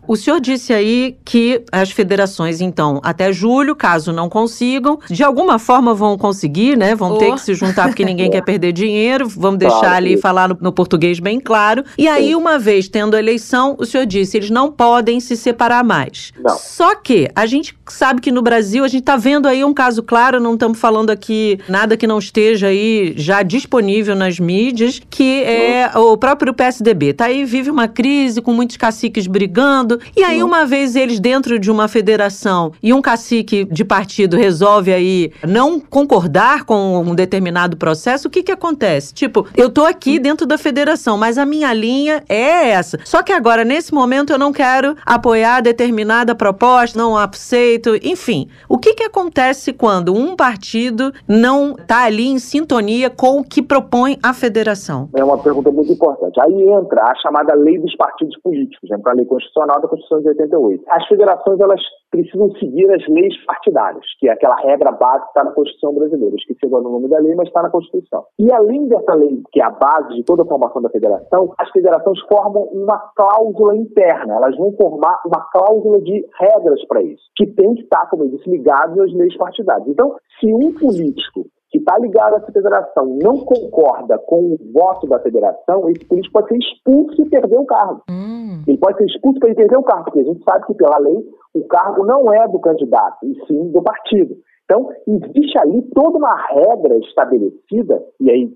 o senhor disse aí que as federações, então, até julho, caso não consigam, de alguma forma vão conseguir, né? Vão oh. ter que se juntar porque ninguém quer perder dinheiro, vamos deixar claro, ali falar no, no, português bem claro. E aí, uma vez tendo a eleição, o senhor disse, eles não podem se separar mais. Não. Só que a gente sabe que no Brasil a gente está vendo aí um caso claro, não estamos falando aqui nada que não esteja aí já disponível nas mídias, que é o próprio PSDB. Tá aí, vive uma crise com muitos caciques brigando, e aí uma vez eles dentro de uma federação e um cacique de partido resolve aí não concordar com um determinado processo, o que que acontece? Tipo, eu tô aqui dentro da federação, mas a minha linha é essa. Só que agora, nesse momento, eu não quero apoiar determinada proposta, não aceito, enfim. O que que acontece quando um partido não tá ali em sintonia com o que propõe a federação? É uma pergunta muito importante. Aí entra a chamada lei dos partidos políticos, entra a lei constitucional da Constituição de 88. As federações, elas precisam seguir as leis partidárias, que é aquela regra básica que está na Constituição brasileira. Esqueci agora o nome da lei, mas está na Constituição. E além dessa lei, que é a base de toda a formação da federação, as federações formam uma cláusula interna. Elas vão formar uma cláusula de regras para isso, que tem que estar, como eu disse, ligado às leis partidárias. Então, se um político que está ligado a essa federação não concorda com o voto da federação, esse político pode ser expulso e perder o cargo. Hum. Ele pode ser expulso para perder o cargo, porque a gente sabe que, pela lei, o cargo não é do candidato, e sim do partido. Então, existe ali toda uma regra estabelecida, e aí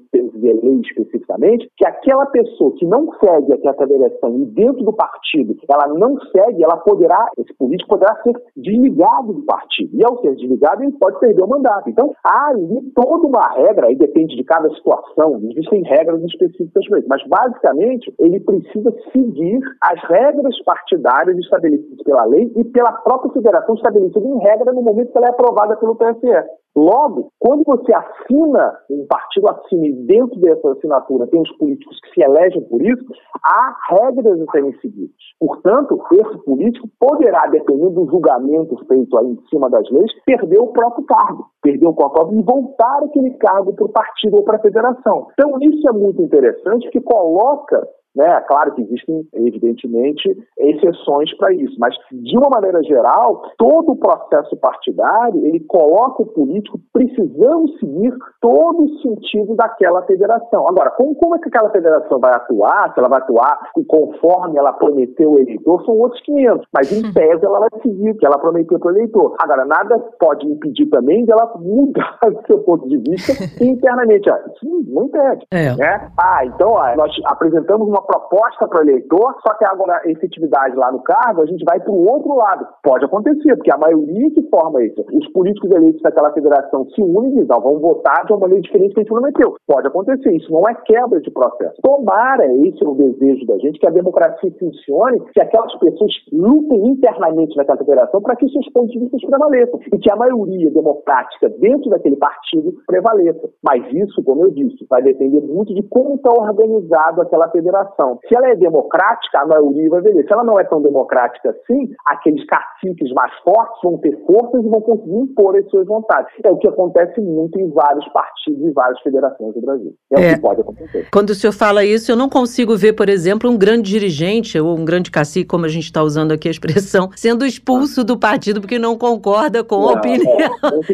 ver lei especificamente, que aquela pessoa que não segue aquela federação e dentro do partido ela não segue, ela poderá, esse político poderá ser desligado do partido. E ao ser desligado, ele pode perder o mandato. Então, há ali toda uma regra, aí depende de cada situação, existem regras específicas para isso, mas basicamente ele precisa seguir as regras partidárias estabelecidas pela lei e pela própria federação estabelecida em regra no momento que ela é aprovada pelo TSE. Logo, quando você assina, um partido assina e dentro dessa assinatura tem os políticos que se elegem por isso, há regras a serem seguidas. Portanto, esse político poderá, dependendo do julgamento feito aí em cima das leis, perder o próprio cargo, perder o próprio e voltar aquele cargo para o partido ou para a federação. Então, isso é muito interessante, que coloca né? Claro que existem, evidentemente, exceções para isso, mas, de uma maneira geral, todo o processo partidário ele coloca o político precisando seguir todo o sentido daquela federação. Agora, como, como é que aquela federação vai atuar, se ela vai atuar conforme ela prometeu o eleitor, são outros 500, mas em tese ela vai seguir o que ela prometeu para o eleitor. Agora, nada pode impedir também dela mudar o seu ponto de vista internamente. Sim, não impede. É. Né? Ah, então nós apresentamos uma proposta para o eleitor, só que agora a efetividade lá no cargo, a gente vai para o outro lado. Pode acontecer, porque a maioria que forma isso. Os políticos eleitos daquela federação se unem e dizem, vamos votar de uma maneira diferente que a gente prometeu. Pode acontecer, isso não é quebra de processo. Tomara, esse é o desejo da gente, que a democracia funcione, que aquelas pessoas lutem internamente naquela federação para que seus pontos de vista prevaleçam e que a maioria democrática dentro daquele partido prevaleça. Mas isso, como eu disse, vai depender muito de como está organizado aquela federação. Se ela é democrática, a maioria vai ver. Se ela não é tão democrática assim, aqueles caciques mais fortes vão ter forças e vão conseguir impor as suas vontades. É o que acontece muito em vários partidos e várias federações do Brasil. É, é, o que pode acontecer. Quando o senhor fala isso, eu não consigo ver, por exemplo, um grande dirigente ou um grande cacique, como a gente está usando aqui a expressão, sendo expulso do partido porque não concorda com não, a opinião.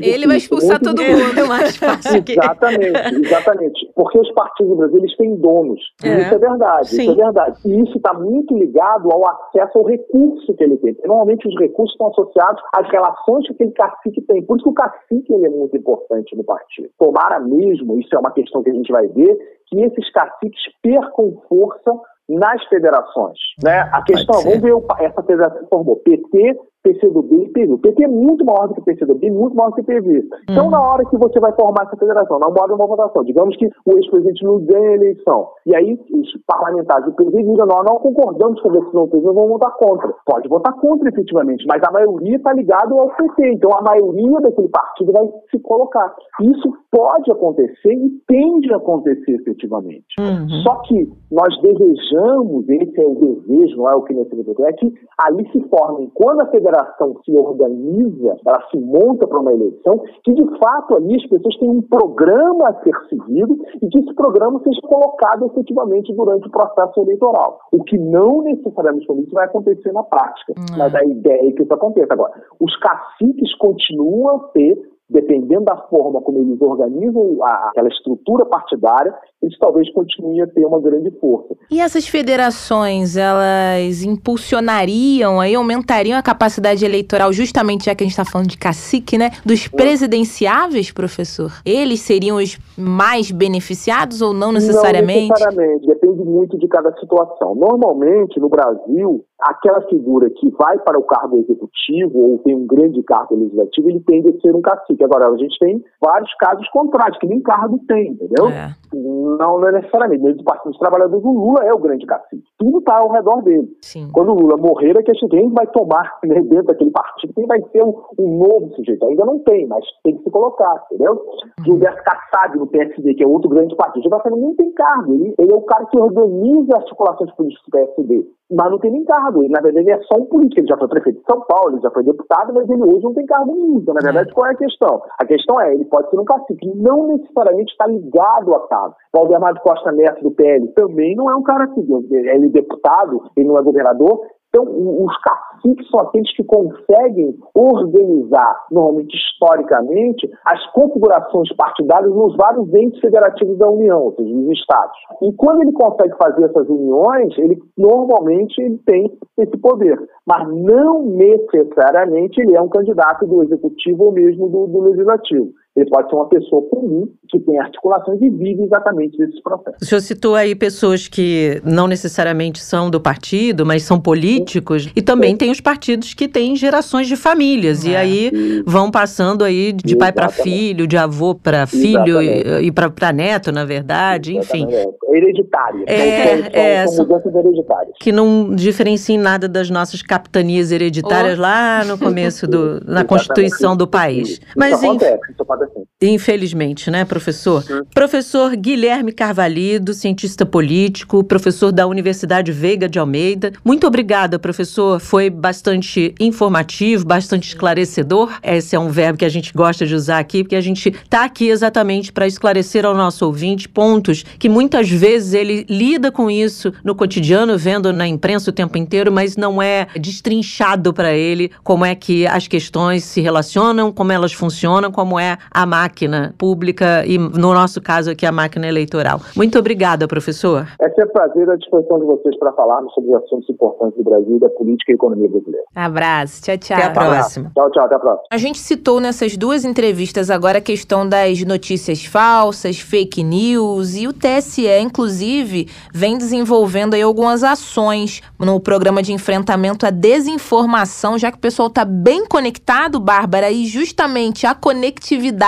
É, Ele vai expulsar todo mundo. É mais fácil que... Exatamente, exatamente. Porque os partidos do Brasil eles têm donos. É. Isso é verdade. Sim. Isso é verdade. E isso está muito ligado ao acesso ao recurso que ele tem. Normalmente os recursos estão associados às relações que aquele cacique tem. Por isso que o cacique ele é muito importante no partido. Tomara mesmo, isso é uma questão que a gente vai ver, que esses caciques percam força nas federações. Né? A questão, vamos ver essa federação que formou PT, PCdoB e PV. O PT é muito maior do que o PCdoB, muito maior do que o PV. Então, uhum. na hora que você vai formar essa federação, na hora de uma votação, digamos que o ex-presidente não ganha a eleição, e aí os parlamentares do PV dizem, nós não concordamos com a decisão do PV, vamos votar contra. Pode votar contra, efetivamente, mas a maioria está ligada ao PT, então a maioria daquele partido vai se colocar. Isso pode acontecer e tende a acontecer, efetivamente. Uhum. Só que nós desejamos, esse é o desejo, não é o que nesse é que ali se formem, quando a federação federação se organiza, ela se monta para uma eleição, que de fato ali as pessoas têm um programa a ser seguido e que esse programa seja colocado efetivamente durante o processo eleitoral. O que não necessariamente isso vai acontecer na prática, uhum. mas a ideia é que isso aconteça. Agora, os caciques continuam a ter dependendo da forma como eles organizam a, aquela estrutura partidária, isso talvez continue a ter uma grande força. E essas federações, elas impulsionariam aí, aumentariam a capacidade eleitoral, justamente já que a gente está falando de cacique, né? Dos presidenciáveis, professor? Eles seriam os mais beneficiados ou não necessariamente? Não necessariamente, depende muito de cada situação. Normalmente, no Brasil, aquela figura que vai para o cargo executivo ou tem um grande cargo legislativo, ele tende a ser um cacique. Agora, a gente tem vários casos contrários, que nem cargo tem, entendeu? É. Não, não é necessariamente. Mesmo o Partido dos Trabalhadores, o Lula é o grande cacique. Tudo está ao redor dele. Sim. Quando o Lula morrer, é que quem vai tomar né, dentro daquele partido, quem vai ser um, um, novo sujeito. Ainda não tem, mas tem que se colocar, entendeu? Uhum. Gilberto Kassab, no PSD, que é outro grande partido. Gilberto Kassab não tem cargo. Ele, ele é o cara que organiza as articulações políticas do PSD mas não tem nem cargo. Ele, na verdade, ele é só um político. Ele já foi prefeito de São Paulo, ele já foi deputado, mas ele hoje não tem cargo nenhum. Então, na verdade, é. qual é a questão? A questão é, ele pode ser um cacique, não necessariamente está ligado a cargo. Valdemar Costa Neto, do PL, também não é um cara assim. Ele é deputado, ele não é governador, então, os caciques são aqueles que conseguem organizar, normalmente historicamente, as configurações partidárias nos vários entes federativos da União, ou seja, nos estados. E quando ele consegue fazer essas uniões, ele normalmente ele tem esse poder. Mas não necessariamente ele é um candidato do executivo ou mesmo do, do legislativo. Ele pode ser uma pessoa comum que tem articulações e vive exatamente desses processos. O senhor citou aí pessoas que não necessariamente são do partido, mas são políticos, Sim. e também Sim. tem os partidos que têm gerações de famílias, é. e aí Sim. vão passando aí de pai para filho, de avô para filho e, e para neto, na verdade, enfim. É hereditária. É, é, são, mudanças hereditárias. Que não diferenciem nada das nossas capitanias hereditárias oh. lá no começo do, na Constituição do país. Isso, Mas, isso acontece, isso pode. Infelizmente, né, professor? Sim. Professor Guilherme Carvalhido, cientista político, professor da Universidade Veiga de Almeida. Muito obrigada, professor. Foi bastante informativo, bastante esclarecedor. Esse é um verbo que a gente gosta de usar aqui, porque a gente está aqui exatamente para esclarecer ao nosso ouvinte pontos que muitas vezes ele lida com isso no cotidiano, vendo na imprensa o tempo inteiro, mas não é destrinchado para ele como é que as questões se relacionam, como elas funcionam, como é a máquina pública e, no nosso caso aqui, a máquina eleitoral. Muito obrigada, professor. É sempre prazer à disposição de vocês para falarmos sobre os assuntos importantes do Brasil, da política e economia brasileira. Abraço, tchau, tchau. Até a próxima. Tchau, tchau, até a próxima. A gente citou nessas duas entrevistas agora a questão das notícias falsas, fake news, e o TSE, inclusive, vem desenvolvendo aí algumas ações no programa de enfrentamento à desinformação, já que o pessoal está bem conectado, Bárbara, e justamente a conectividade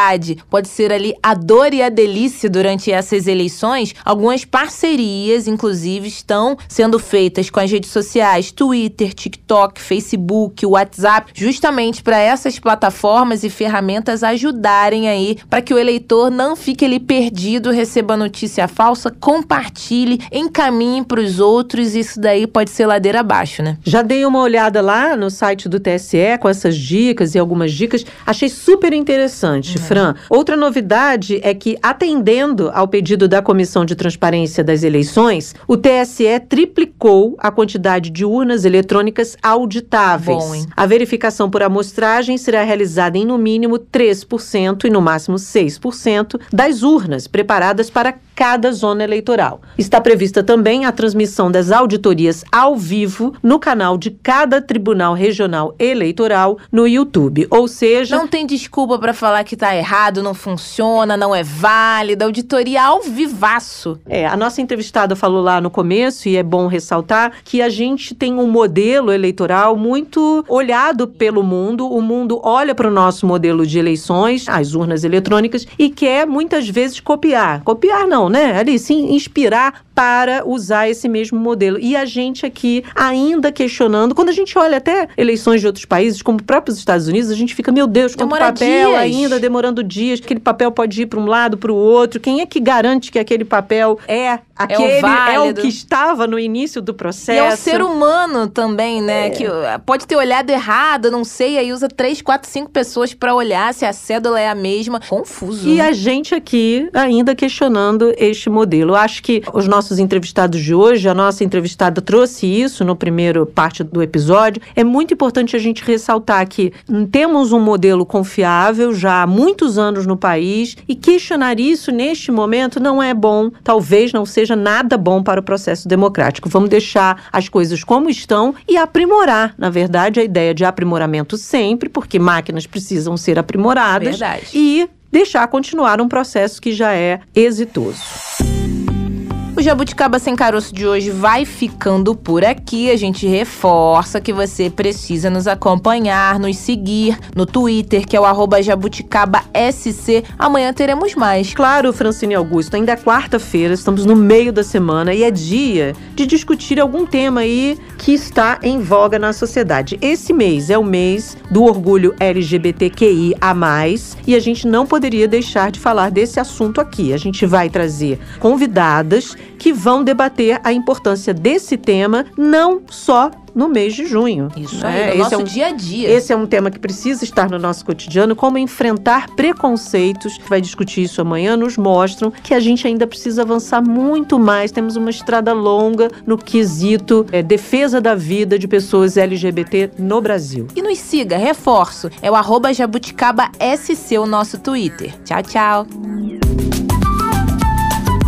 pode ser ali a dor e a delícia durante essas eleições. Algumas parcerias, inclusive, estão sendo feitas com as redes sociais, Twitter, TikTok, Facebook, WhatsApp, justamente para essas plataformas e ferramentas ajudarem aí para que o eleitor não fique ali perdido, receba notícia falsa, compartilhe, encaminhe para os outros. Isso daí pode ser ladeira abaixo, né? Já dei uma olhada lá no site do TSE com essas dicas e algumas dicas. Achei super interessante. Fran. Outra novidade é que, atendendo ao pedido da Comissão de Transparência das Eleições, o TSE triplicou a quantidade de urnas eletrônicas auditáveis. Bom, a verificação por amostragem será realizada em no mínimo 3% e no máximo 6% das urnas preparadas para cada zona eleitoral. Está prevista também a transmissão das auditorias ao vivo no canal de cada Tribunal Regional Eleitoral no YouTube. Ou seja. Não tem desculpa para falar que está errado, não funciona, não é válida. Auditoria ao vivaço. É, a nossa entrevistada falou lá no começo, e é bom ressaltar, que a gente tem um modelo eleitoral muito olhado pelo mundo. O mundo olha para o nosso modelo de eleições, as urnas eletrônicas, e quer muitas vezes copiar. Copiar não, né? Ali sim, inspirar para usar esse mesmo modelo. E a gente aqui ainda questionando, quando a gente olha até eleições de outros países, como próprios Estados Unidos, a gente fica, meu Deus, quanto Demora papel dias. ainda demorando dias, aquele papel pode ir para um lado, para o outro. Quem é que garante que aquele papel é aquele, é o, é o que estava no início do processo? E é o ser humano também, né? É. Que pode ter olhado errado, não sei, aí usa três, quatro, cinco pessoas para olhar se a cédula é a mesma. Confuso. E né? a gente aqui ainda questionando este modelo. Eu acho que os nossos entrevistados de hoje, a nossa entrevistada trouxe isso no primeiro parte do episódio. É muito importante a gente ressaltar que temos um modelo confiável já há muitos anos no país e questionar isso neste momento não é bom, talvez não seja nada bom para o processo democrático. Vamos deixar as coisas como estão e aprimorar, na verdade, a ideia de aprimoramento sempre, porque máquinas precisam ser aprimoradas. Verdade. E deixar continuar um processo que já é exitoso. O Jabuticaba Sem Caroço de hoje vai ficando por aqui. A gente reforça que você precisa nos acompanhar, nos seguir no Twitter, que é o jabuticabasc. Amanhã teremos mais. Claro, Francine Augusto, ainda é quarta-feira, estamos no meio da semana e é dia de discutir algum tema aí que está em voga na sociedade. Esse mês é o mês do orgulho LGBTQI a mais e a gente não poderia deixar de falar desse assunto aqui. A gente vai trazer convidadas que vão debater a importância desse tema não só no mês de junho. Isso né? aí, no Esse nosso é um dia a dia. esse é um tema que precisa estar no nosso cotidiano. Como enfrentar preconceitos, vai discutir isso amanhã, nos mostram que a gente ainda precisa avançar muito mais. Temos uma estrada longa no quesito é, defesa da vida de pessoas LGBT no Brasil. E nos siga, reforço, é o arroba jabuticabasc, o nosso Twitter. Tchau, tchau.